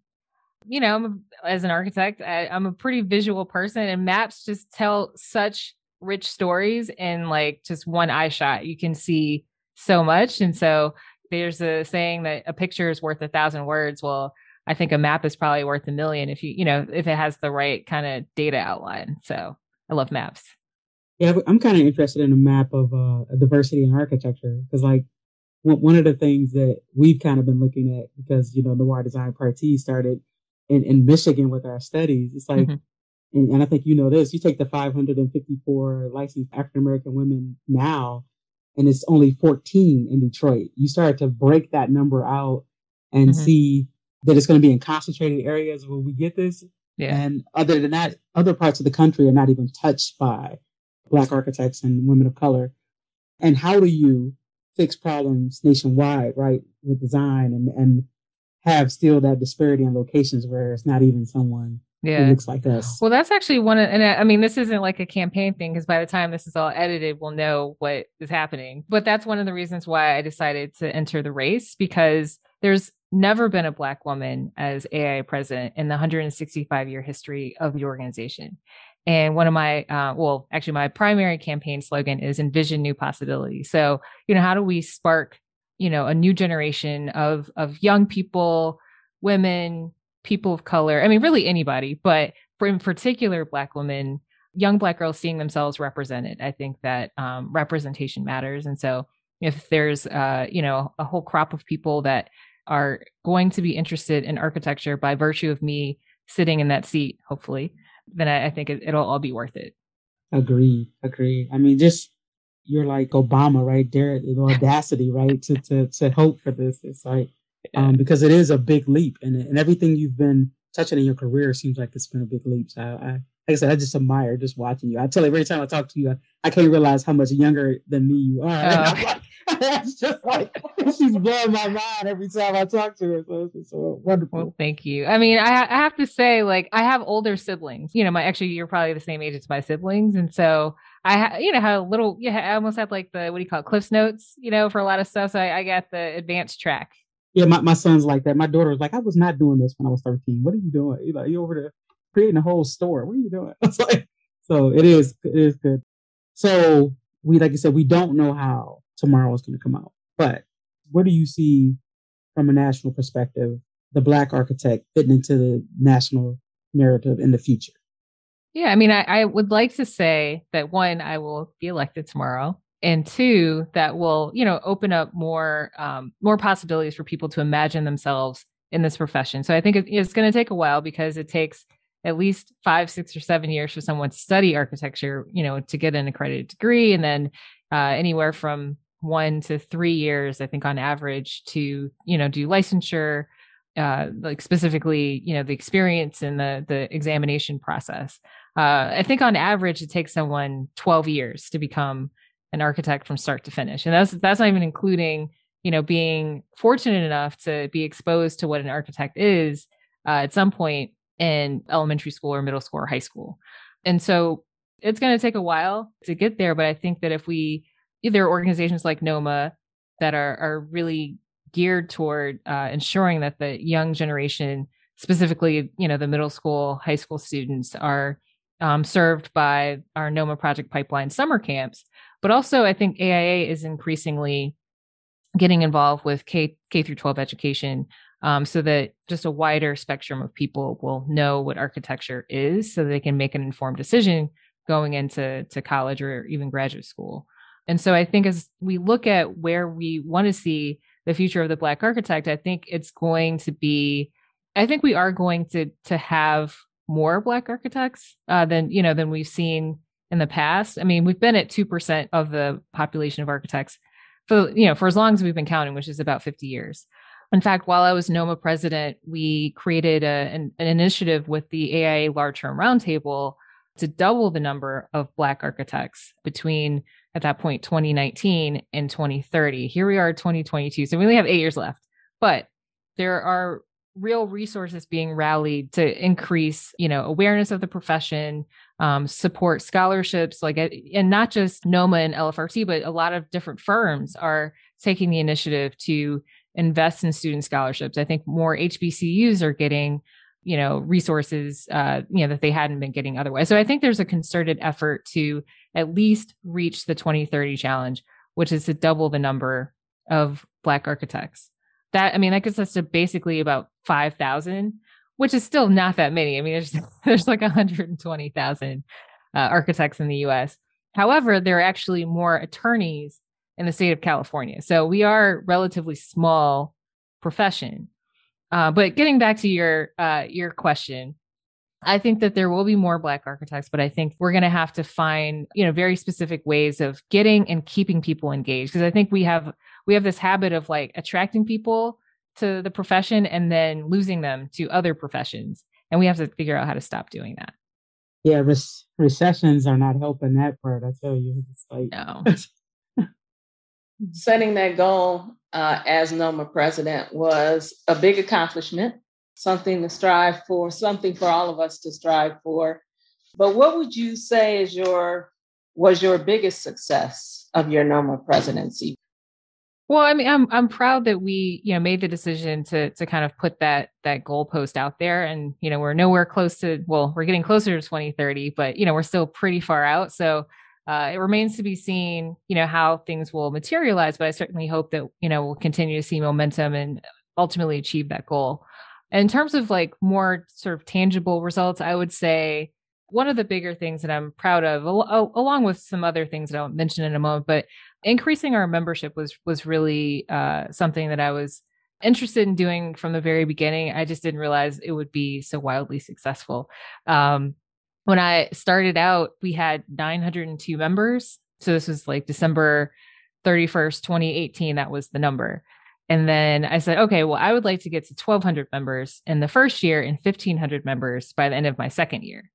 you know, as an architect, I, I'm a pretty visual person, and maps just tell such rich stories in like just one eye shot. You can see so much, and so there's a saying that a picture is worth a thousand words. Well, I think a map is probably worth a million if you, you know, if it has the right kind of data outline. So I love maps. Yeah, I'm kind of interested in a map of uh, diversity in architecture because, like, one of the things that we've kind of been looking at because you know Noir Design Parti started in, in Michigan with our studies. It's like, mm-hmm. and, and I think you know this. You take the 554 licensed African American women now, and it's only 14 in Detroit. You start to break that number out and mm-hmm. see that it's going to be in concentrated areas where we get this. Yeah. And other than that, other parts of the country are not even touched by Black architects and women of color. And how do you fix problems nationwide, right, with design and, and have still that disparity in locations where it's not even someone yeah. who looks like us? Well, that's actually one of, and I mean, this isn't like a campaign thing because by the time this is all edited, we'll know what is happening. But that's one of the reasons why I decided to enter the race because there's never been a Black woman as AI president in the 165 year history of the organization. And one of my, uh, well, actually, my primary campaign slogan is envision new possibilities. So, you know, how do we spark, you know, a new generation of of young people, women, people of color? I mean, really anybody, but for in particular, Black women, young Black girls seeing themselves represented. I think that um, representation matters. And so, if there's, uh, you know, a whole crop of people that are going to be interested in architecture by virtue of me sitting in that seat, hopefully, then I, I think it, will all be worth it. Agree, agree. I mean, just you're like Obama, right there, the audacity, right, to to to hope for this. It's like um, because it is a big leap, and and everything you've been touching in your career seems like it's been a big leap. So I, I like I said, I just admire just watching you. I tell you every time I talk to you, I, I can't realize how much younger than me you are. [laughs] Uh, it's just like she's blowing my mind every time I talk to her. So it's so wonderful. Well, thank you. I mean, I, I have to say, like, I have older siblings. You know, my actually, you're probably the same age as my siblings, and so I, you know, a little. Yeah, I almost had like the what do you call it, Cliff's Notes. You know, for a lot of stuff. So I, I got the advanced track. Yeah, my, my son's like that. My daughter was like, I was not doing this when I was 13. What are you doing? You like you over there creating a whole store. What are you doing? [laughs] Like, so it is, it is good. So we, like I said, we don't know how tomorrow is going to come out. But where do you see, from a national perspective, the Black architect fitting into the national narrative in the future? Yeah, I mean, I, I would like to say that one, I will be elected tomorrow, and two, that will you know open up more um, more possibilities for people to imagine themselves in this profession. So I think it's going to take a while because it takes at least five, six, or seven years for someone to study architecture, you know, to get an accredited degree, and then uh, anywhere from one to three years, I think, on average, to you know do licensure, uh, like specifically, you know, the experience and the the examination process. Uh, I think on average, it takes someone 12 years to become an architect from start to finish, and that's that's not even including you know being fortunate enough to be exposed to what an architect is uh, at some point in elementary school or middle school or high school. And so it's going to take a while to get there, but I think that if we there are organizations like NOMA that are are really geared toward uh, ensuring that the young generation, specifically, you know, the middle school, high school students, are um, served by our NOMA Project Pipeline summer camps. But also, I think AIA is increasingly getting involved with K K through 12 education, um, so that just a wider spectrum of people will know what architecture is, so they can make an informed decision going into to college or even graduate school. And so I think as we look at where we want to see the future of the black architect, I think it's going to be I think we are going to to have more black architects uh, than you know than we've seen in the past. I mean, we've been at 2% of the population of architects for you know for as long as we've been counting, which is about 50 years. In fact, while I was NOMA president, we created a, an, an initiative with the AIA Large Firm Roundtable to double the number of Black architects between at that point 2019 and 2030 here we are 2022 so we only have eight years left but there are real resources being rallied to increase you know awareness of the profession um, support scholarships like and not just noma and lfrt but a lot of different firms are taking the initiative to invest in student scholarships. I think more hbcus are getting you know resources uh you know that they hadn't been getting otherwise. So i think there's a concerted effort to at least reach the 2030 challenge which is to double the number of black architects that I mean that gets us to basically about five thousand, which is still not that many. I mean, there's [laughs] there's like 120,000 uh, architects in the U.S. However, there are actually more attorneys in the state of California, so we are relatively small profession. Uh, but getting back to your uh, your question, I think that there will be more Black architects, but I think we're going to have to find you know very specific ways of getting and keeping people engaged because I think we have we have this habit of like attracting people to the profession and then losing them to other professions, and we have to figure out how to stop doing that. Yeah, res- recessions are not helping that part. I tell you, it's like no. [laughs] Setting that goal uh, as NOMA president was a big accomplishment, something to strive for, something for all of us to strive for. But what would you say is your was your biggest success of your NOMA presidency? Well, I mean, I'm I'm proud that we, you know, made the decision to to kind of put that that goalpost out there, and you know, we're nowhere close to. Well, we're getting closer to 2030, but you know, we're still pretty far out. So uh, it remains to be seen, you know, how things will materialize. But I certainly hope that you know we'll continue to see momentum and ultimately achieve that goal. And in terms of like more sort of tangible results, I would say one of the bigger things that I'm proud of, al- along with some other things that I'll mention in a moment, but increasing our membership was was really uh, something that I was interested in doing from the very beginning. I just didn't realize it would be so wildly successful. Um, when I started out, we had 902 members. So this was like December 31st, 2018. That was the number. And then I said, okay, well, I would like to get to 1,200 members in the first year and 1,500 members by the end of my second year.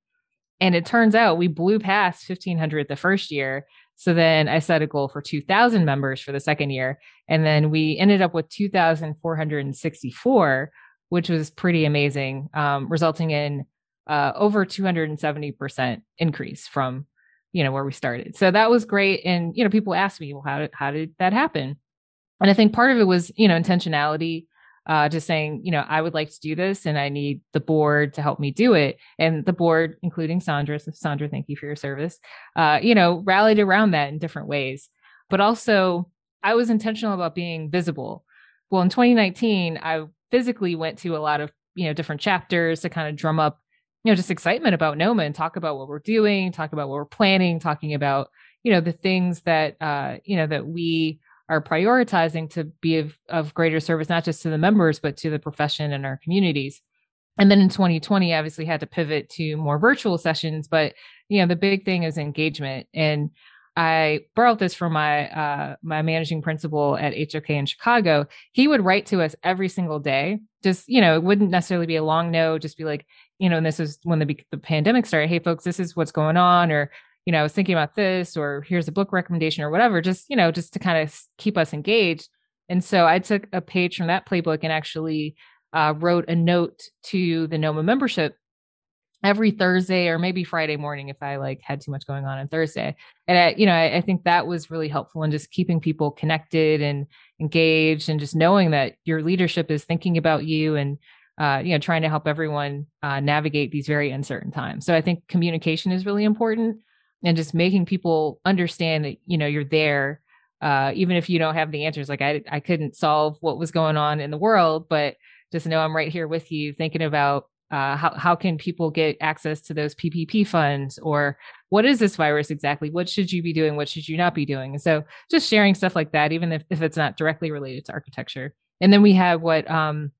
And it turns out we blew past 1,500 the first year. So then I set a goal for 2,000 members for the second year. And then we ended up with 2,464, which was pretty amazing, um, resulting in uh, over 270% increase from you know where we started so that was great and you know people ask me well how did how did that happen and i think part of it was you know intentionality uh, just saying you know i would like to do this and i need the board to help me do it. And the board including sandra so sandra thank you for your service uh, you know rallied around that in different ways. But also i was intentional about being visible. Well in 2019 i physically went to a lot of you know different chapters to kind of drum up you know just excitement about noma and talk about what we're doing talk about what we're planning talking about you know the things that uh you know that we are prioritizing to be of, of greater service not just to the members but to the profession and our communities and then in 2020 obviously had to pivot to more virtual sessions but you know the big thing is engagement and I borrowed this from my uh, my managing principal at HOK in Chicago. He would write to us every single day. Just you know, it wouldn't necessarily be a long note. Just be like, you know, and this is when the, the pandemic started. Hey, folks, this is what's going on, or you know, I was thinking about this, or here's a book recommendation, or whatever. Just you know, just to kind of keep us engaged. And so I took a page from that playbook and actually uh, wrote a note to the NOMA membership every Thursday or maybe Friday morning if I like had too much going on on Thursday. And I, you know, I, I, think that was really helpful in just keeping people connected and engaged and just knowing that your leadership is thinking about you and uh, you know trying to help everyone uh, navigate these very uncertain times. So I think communication is really important and just making people understand that you know you're there uh, even if you don't have the answers like I I couldn't solve what was going on in the world but just know I'm right here with you thinking about uh, how, how can people get access to those PPP funds or what is this virus exactly? What should you be doing? What should you not be doing? And so just sharing stuff like that, even if, if it's not directly related to architecture. And then we have what um,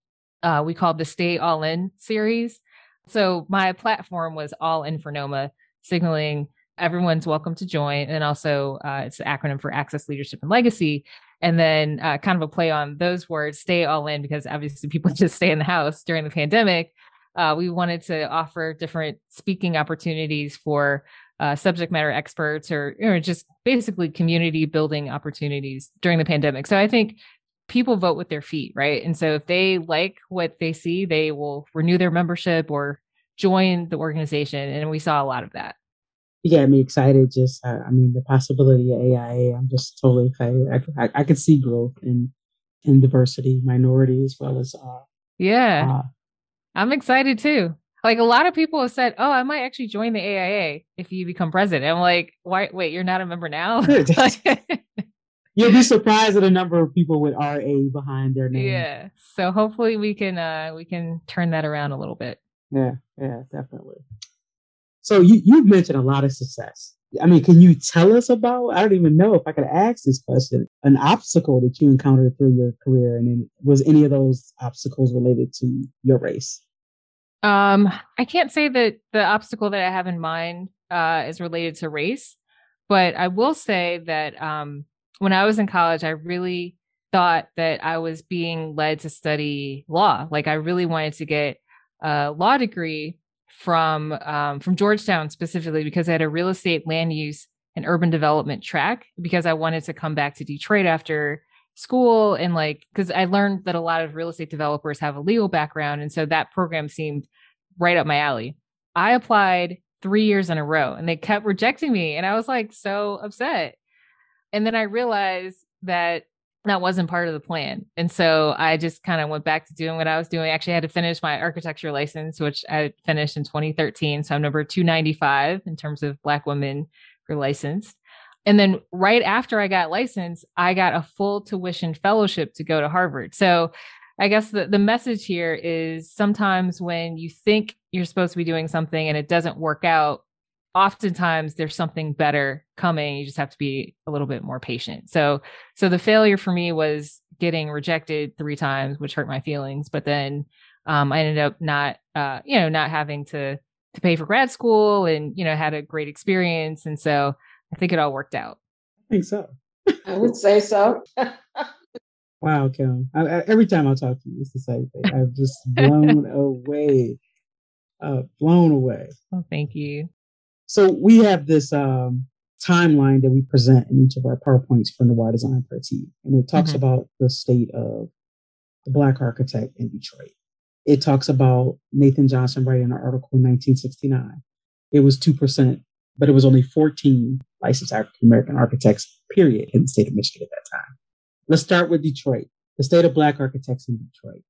uh, we called the Stay All In series. So my platform was All In for NOMA, signaling everyone's welcome to join. And also, uh, it's the acronym for Access, Leadership, and Legacy. And then, uh, kind of a play on those words, stay all in, because obviously people [laughs] just stay in the house during the pandemic uh, we wanted to offer different speaking opportunities for uh, subject matter experts or, or just basically community building opportunities during the pandemic. So I think people vote with their feet, right? And so if they like what they see, they will renew their membership or join the organization. And we saw a lot of that. You got me excited. Just, uh, I mean, the possibility of AIA, I'm just totally excited. I, I, I could see growth in, in diversity, minority, as well as, uh, yeah. Uh, I'm excited too. Like a lot of people have said, "Oh, I might actually join the AIA if you become president." I'm like, "Why? Wait, you're not a member now?" [laughs] [laughs] You'll be surprised at the number of people with RA behind their name. Yeah. So hopefully we can uh we can turn that around a little bit. Yeah, yeah, definitely. So you you've mentioned a lot of success. I mean, can you tell us about? I don't even know if I could ask this question. An obstacle that you encountered through your career, and was any of those obstacles related to your race? Um, I can't say that the obstacle that I have in mind uh, is related to race, but I will say that um, when I was in college, I really thought that I was being led to study law. Like I really wanted to get a law degree from um, from Georgetown specifically because I had a real estate, land use, and urban development track because I wanted to come back to Detroit after school and like because I learned that a lot of real estate developers have a legal background and so that program seemed right up my alley. I applied 3 years in a row and they kept rejecting me and I was like so upset. And then I realized that that wasn't part of the plan. And so I just kind of went back to doing what I was doing. Actually, I had to finish my architecture license, which I finished in 2013. So I'm number 295 in terms of Black women who are licensed. And then right after I got licensed, I got a full tuition fellowship to go to Harvard. So I guess the, the message here is sometimes when you think you're supposed to be doing something and it doesn't work out, oftentimes there's something better coming you just have to be a little bit more patient. So so the failure for me was getting rejected three times which hurt my feelings but then um, i ended up not uh, you know not having to to pay for grad school and you know had a great experience. And so i think it all worked out. I think so. I would say so. [laughs] Wow kim. I, I, every time i talk to you it's the same thing. I'm just blown [laughs] away. Uh, blown away. Oh thank you so we have this um, timeline that we present in each of our PowerPoints from the Y Design Pro team, and it talks mm-hmm. about the state of the Black architect in Detroit. It talks about Nathan Johnson writing an article in 1969. It was 2%, but it was only 14 licensed African American architects, period, in the state of Michigan at that time. Let's start with Detroit, the state of Black architects in Detroit.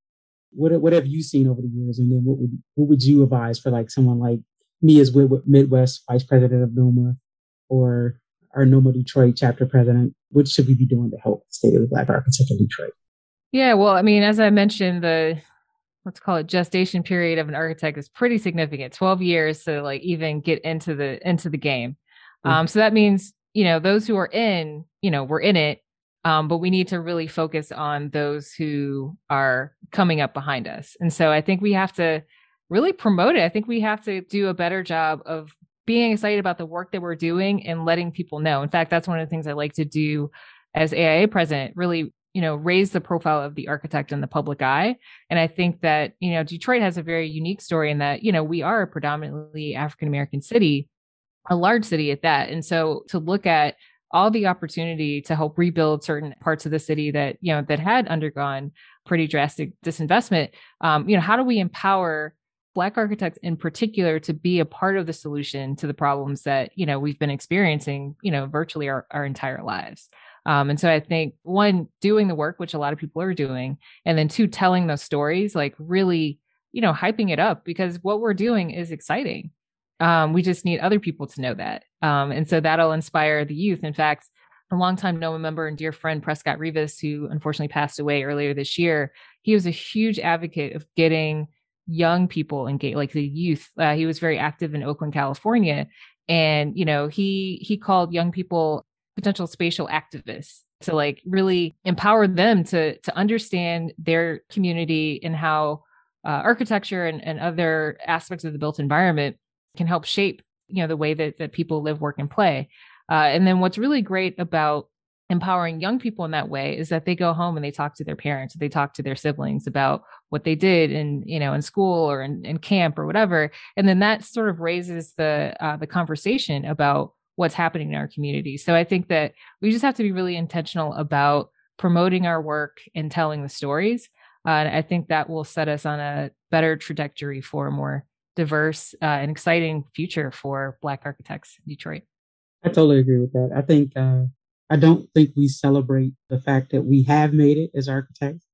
What, what have you seen over the years? And then what would, what would you advise for like someone like me as Midwest Vice President of NOMA or our NOMA Detroit chapter president, what should we be doing to help the state of the Black architect of Detroit? Yeah, well, I mean, as I mentioned, the let's call it gestation period of an architect is pretty significant 12 years to like even get into the into the game mm-hmm. um so that means you know those who are in you know we're in it um but we need to really focus on those who are coming up behind us and so i think we have to really promote it. I think we have to do a better job of being excited about the work that we're doing and letting people know. In fact, that's one of the things I like to do as AIA president, really, you know, raise the profile of the architect in the public eye. And I think that, you know, Detroit has a very unique story in that, you know, we are a predominantly African American city, a large city at that. And so to look at all the opportunity to help rebuild certain parts of the city that, you know, that had undergone pretty drastic disinvestment, um, you know, how do we empower black architects in particular to be a part of the solution to the problems that you know we've been experiencing you know virtually our, our entire lives. Um, and so i think one doing the work which a lot of people are doing and then two telling those stories like really you know hyping it up because what we're doing is exciting. Um, we just need other people to know that. Um, and so that'll inspire the youth. In fact a longtime NOMA member and dear friend Prescott Reavis, who unfortunately passed away earlier this year, he was a huge advocate of getting young people engage, like the youth. Uh, he was very active in Oakland, California, and you know he he called young people potential spatial activists to like really empower them to to understand their community and how uh, architecture and, and other aspects of the built environment can help shape you know the way that that people live work and play uh, and then what's really great about empowering young people in that way is that they go home and they talk to their parents they talk to their siblings about what they did in you know in school or in, in camp or whatever. And then that sort of raises the uh, the conversation about what's happening in our community. So i think that we just have to be really intentional about promoting our work and telling the stories. Uh, and i think that will set us on a better trajectory for a more diverse uh, and exciting future for black architects in detroit. I totally agree with that. I think uh, I don't think we celebrate the fact that we have made it as architects.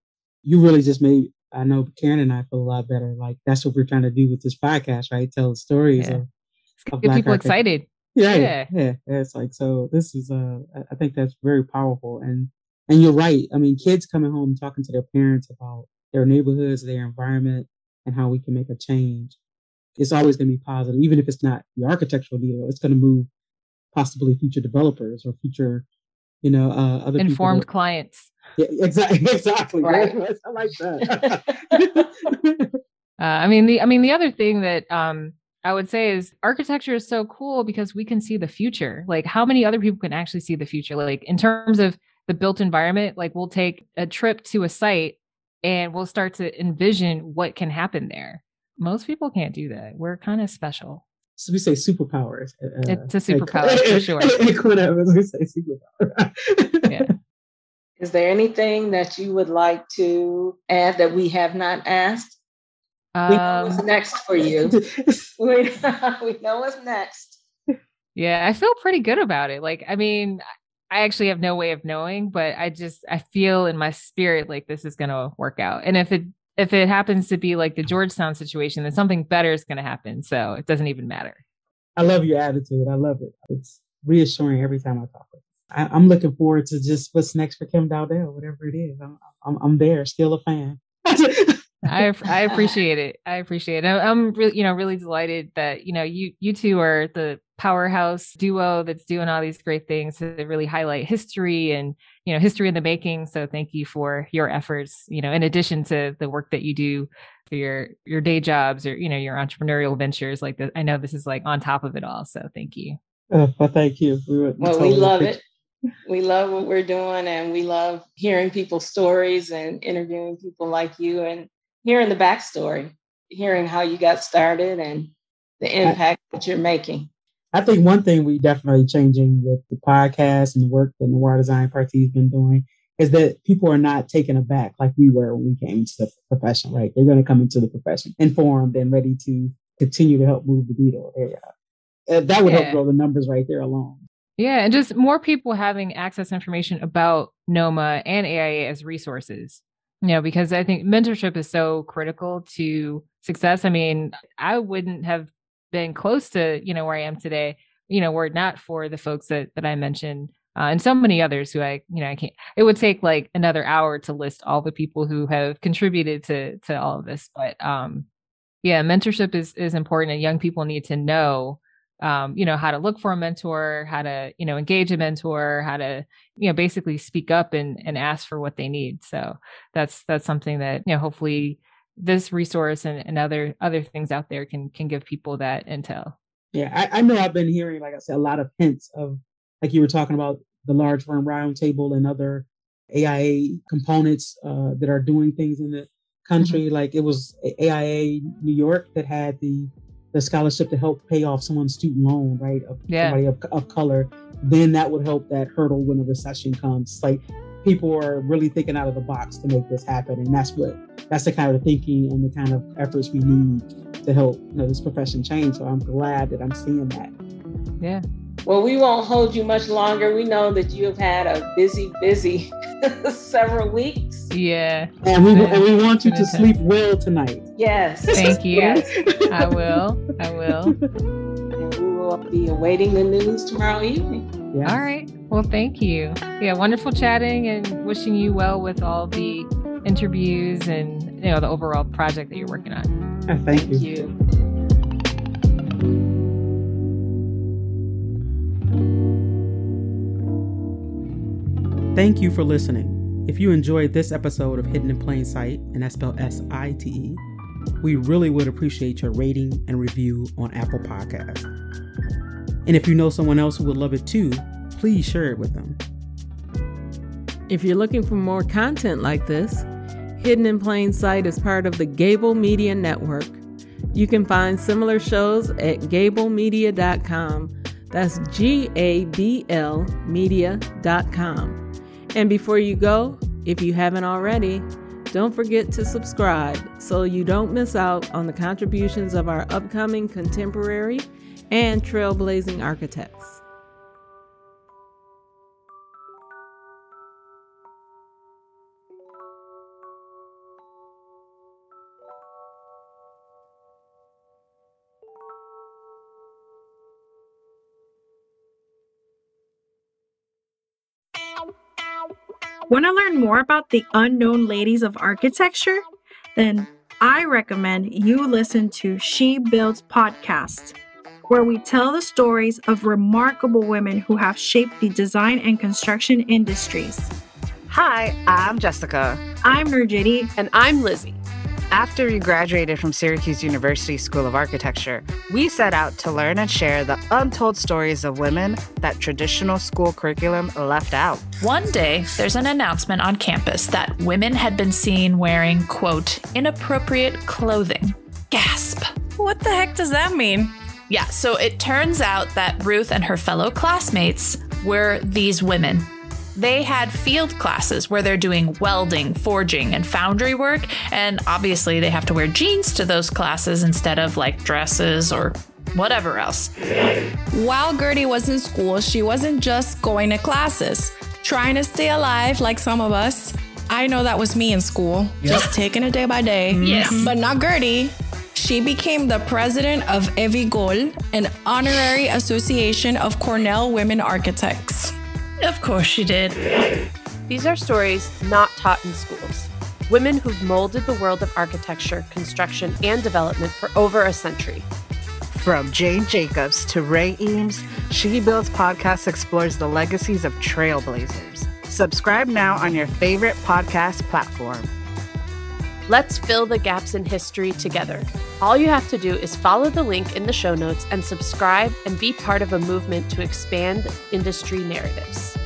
You really just made, I know Karen and I feel a lot better. Like that's what we're trying to do with this podcast, right? Tell the stories yeah. of, of get people architects. excited. Yeah, Yeah. yeah, yeah. It's like so. This is uh, I- I think that's very powerful, and and you're right. I mean, kids coming home talking to their parents about their neighborhoods, their environment, and how we can make a change. It's always going to be positive, even if it's not the architectural deal. It's going to move possibly future developers or future, you know, uh, other Informed that- clients. Yeah, exactly, [laughs] exactly. Right. I like that. [laughs] Uh, I mean the I mean the other thing that um I would say is architecture is so cool because we can see the future. Like how many other people can actually see the future? Like in terms of the built environment, like we'll take a trip to a site and we'll start to envision what can happen there. Most people can't do that. We're kind of special. So we say superpowers. Uh, It's a superpower, [laughs] for sure. [laughs] Whenever we say superpower. [laughs] yeah. Is there anything that you would like to add that we have not asked? we know what's Um, next for you. we, we know what's next. Yeah, I feel pretty good about it. Like, I mean, I actually have no way of knowing, but I just I feel in my spirit like this is gonna work out. And if it if it happens to be like the Georgetown situation, then something better is gonna happen. So it doesn't even matter. I love your attitude. I love it. It's reassuring every time I talk with you. I, I'm looking forward to just what's next for Kim Dowdell, whatever it is. I'm, I'm, I'm there, still a fan. [laughs] I I appreciate it. I appreciate it. I- I'm really you know really delighted that you know you you two are the powerhouse duo that's doing all these great things to really highlight history and you know history in the making. So thank you for your efforts. You know, in addition to the work that you do for your your day jobs or you know your entrepreneurial ventures like this. I know this is like on top of it all. So thank you. Uh, well, thank you. We, were- Well, we love appreciate- it. We love what we're doing and we love hearing people's stories and interviewing people like you and hearing the backstory, hearing how you got started and the impact that you're making. I think one thing we definitely changing with the podcast and the work that Noir Design Parti's been doing is that people are not taken aback like we were when we came into the profession, right? They're going to come into the profession informed and ready to continue to help move the needle. There. Uh, that would Yeah. help grow the numbers right there alone. Yeah, and just more people having access information about NOMA and AIA as resources. You know, because I think mentorship is so critical to success. I mean, I wouldn't have been close to, you know, where I am today, you know, were it not for the folks that that I mentioned. Uh, and so many others who I, you know, I can't. It would take like another hour to list all the people who have contributed to to all of this. But um, yeah, mentorship is is important, and young people need to know um, you know, how to look for a mentor, how to, you know, engage a mentor, how to, you know, basically speak up and and ask for what they need. So that's that's something that, you know, hopefully this resource and, and other other things out there can can give people that intel. Yeah, I, I know I've been hearing, like I said, a lot of hints of, like you were talking about the large firm roundtable and other AIA components uh, that are doing things in the country. Like it was AIA New York that had the the scholarship to help pay off someone's student loan, right? Of Yeah. somebody of, of color. Then that would help that hurdle when a recession comes. Like people are really thinking out of the box to make this happen, and that's what that's the kind of thinking and the kind of efforts we need to help you know this profession change. So I'm glad that I'm seeing that. Yeah. Well, we won't hold you much longer. We know that you have had a busy, busy [laughs] several weeks. Yeah. And we and we want you to been sleep well tonight. Yes. Thank [laughs] you. Yes. I will. I will. [laughs] And we will be awaiting the news tomorrow evening. All right. Well, thank you. Yeah, wonderful chatting and wishing you well with all the interviews and you know the overall project that you're working on. Uh, Thank you. you. Thank you for listening. If you enjoyed this episode of Hidden in Plain Sight, and that's spelled S I T E, we really would appreciate your rating and review on Apple Podcasts. And if you know someone else who would love it too, please share it with them. If you're looking for more content like this, Hidden in Plain Sight is part of the Gabl Media Network. You can find similar shows at gablmedia.com. That's G A B L media.com. And before you go, if you haven't already, don't forget to subscribe so you don't miss out on the contributions of our upcoming contemporary and trailblazing architects. Want to learn more about the unknown ladies of architecture? Then I recommend you listen to She Builds podcast, where we tell the stories of remarkable women who have shaped the design and construction industries. Hi, I'm Jessica. I'm Nurjiti. And I'm Lizzie. After we graduated from Syracuse University School of Architecture, we set out to learn and share the untold stories of women that traditional school curriculum left out. One day, there's an announcement on campus that women had been seen wearing, quote, inappropriate clothing. Gasp. What the heck does that mean? Yeah, so it turns out that Ruth and her fellow classmates were these women they had field classes where they're doing welding, forging, and foundry work. And obviously, they have to wear jeans to those classes instead of like dresses or whatever else. While Gertie was in school, she wasn't just going to classes, trying to stay alive like some of us. I know that was me in school, just taking it day by day. Mm-hmm. Yes. But not Gertie. She became the president of Evigol, an honorary association of Cornell women architects. Of course she did. These are stories not taught in schools. Women who've molded the world of architecture, construction, and development for over a century. From Jane Jacobs to Ray Eames, She Builds podcast explores the legacies of trailblazers. Subscribe now on your favorite podcast platform. Let's fill the gaps in history together. All you have to do is follow the link in the show notes and subscribe and be part of a movement to expand industry narratives.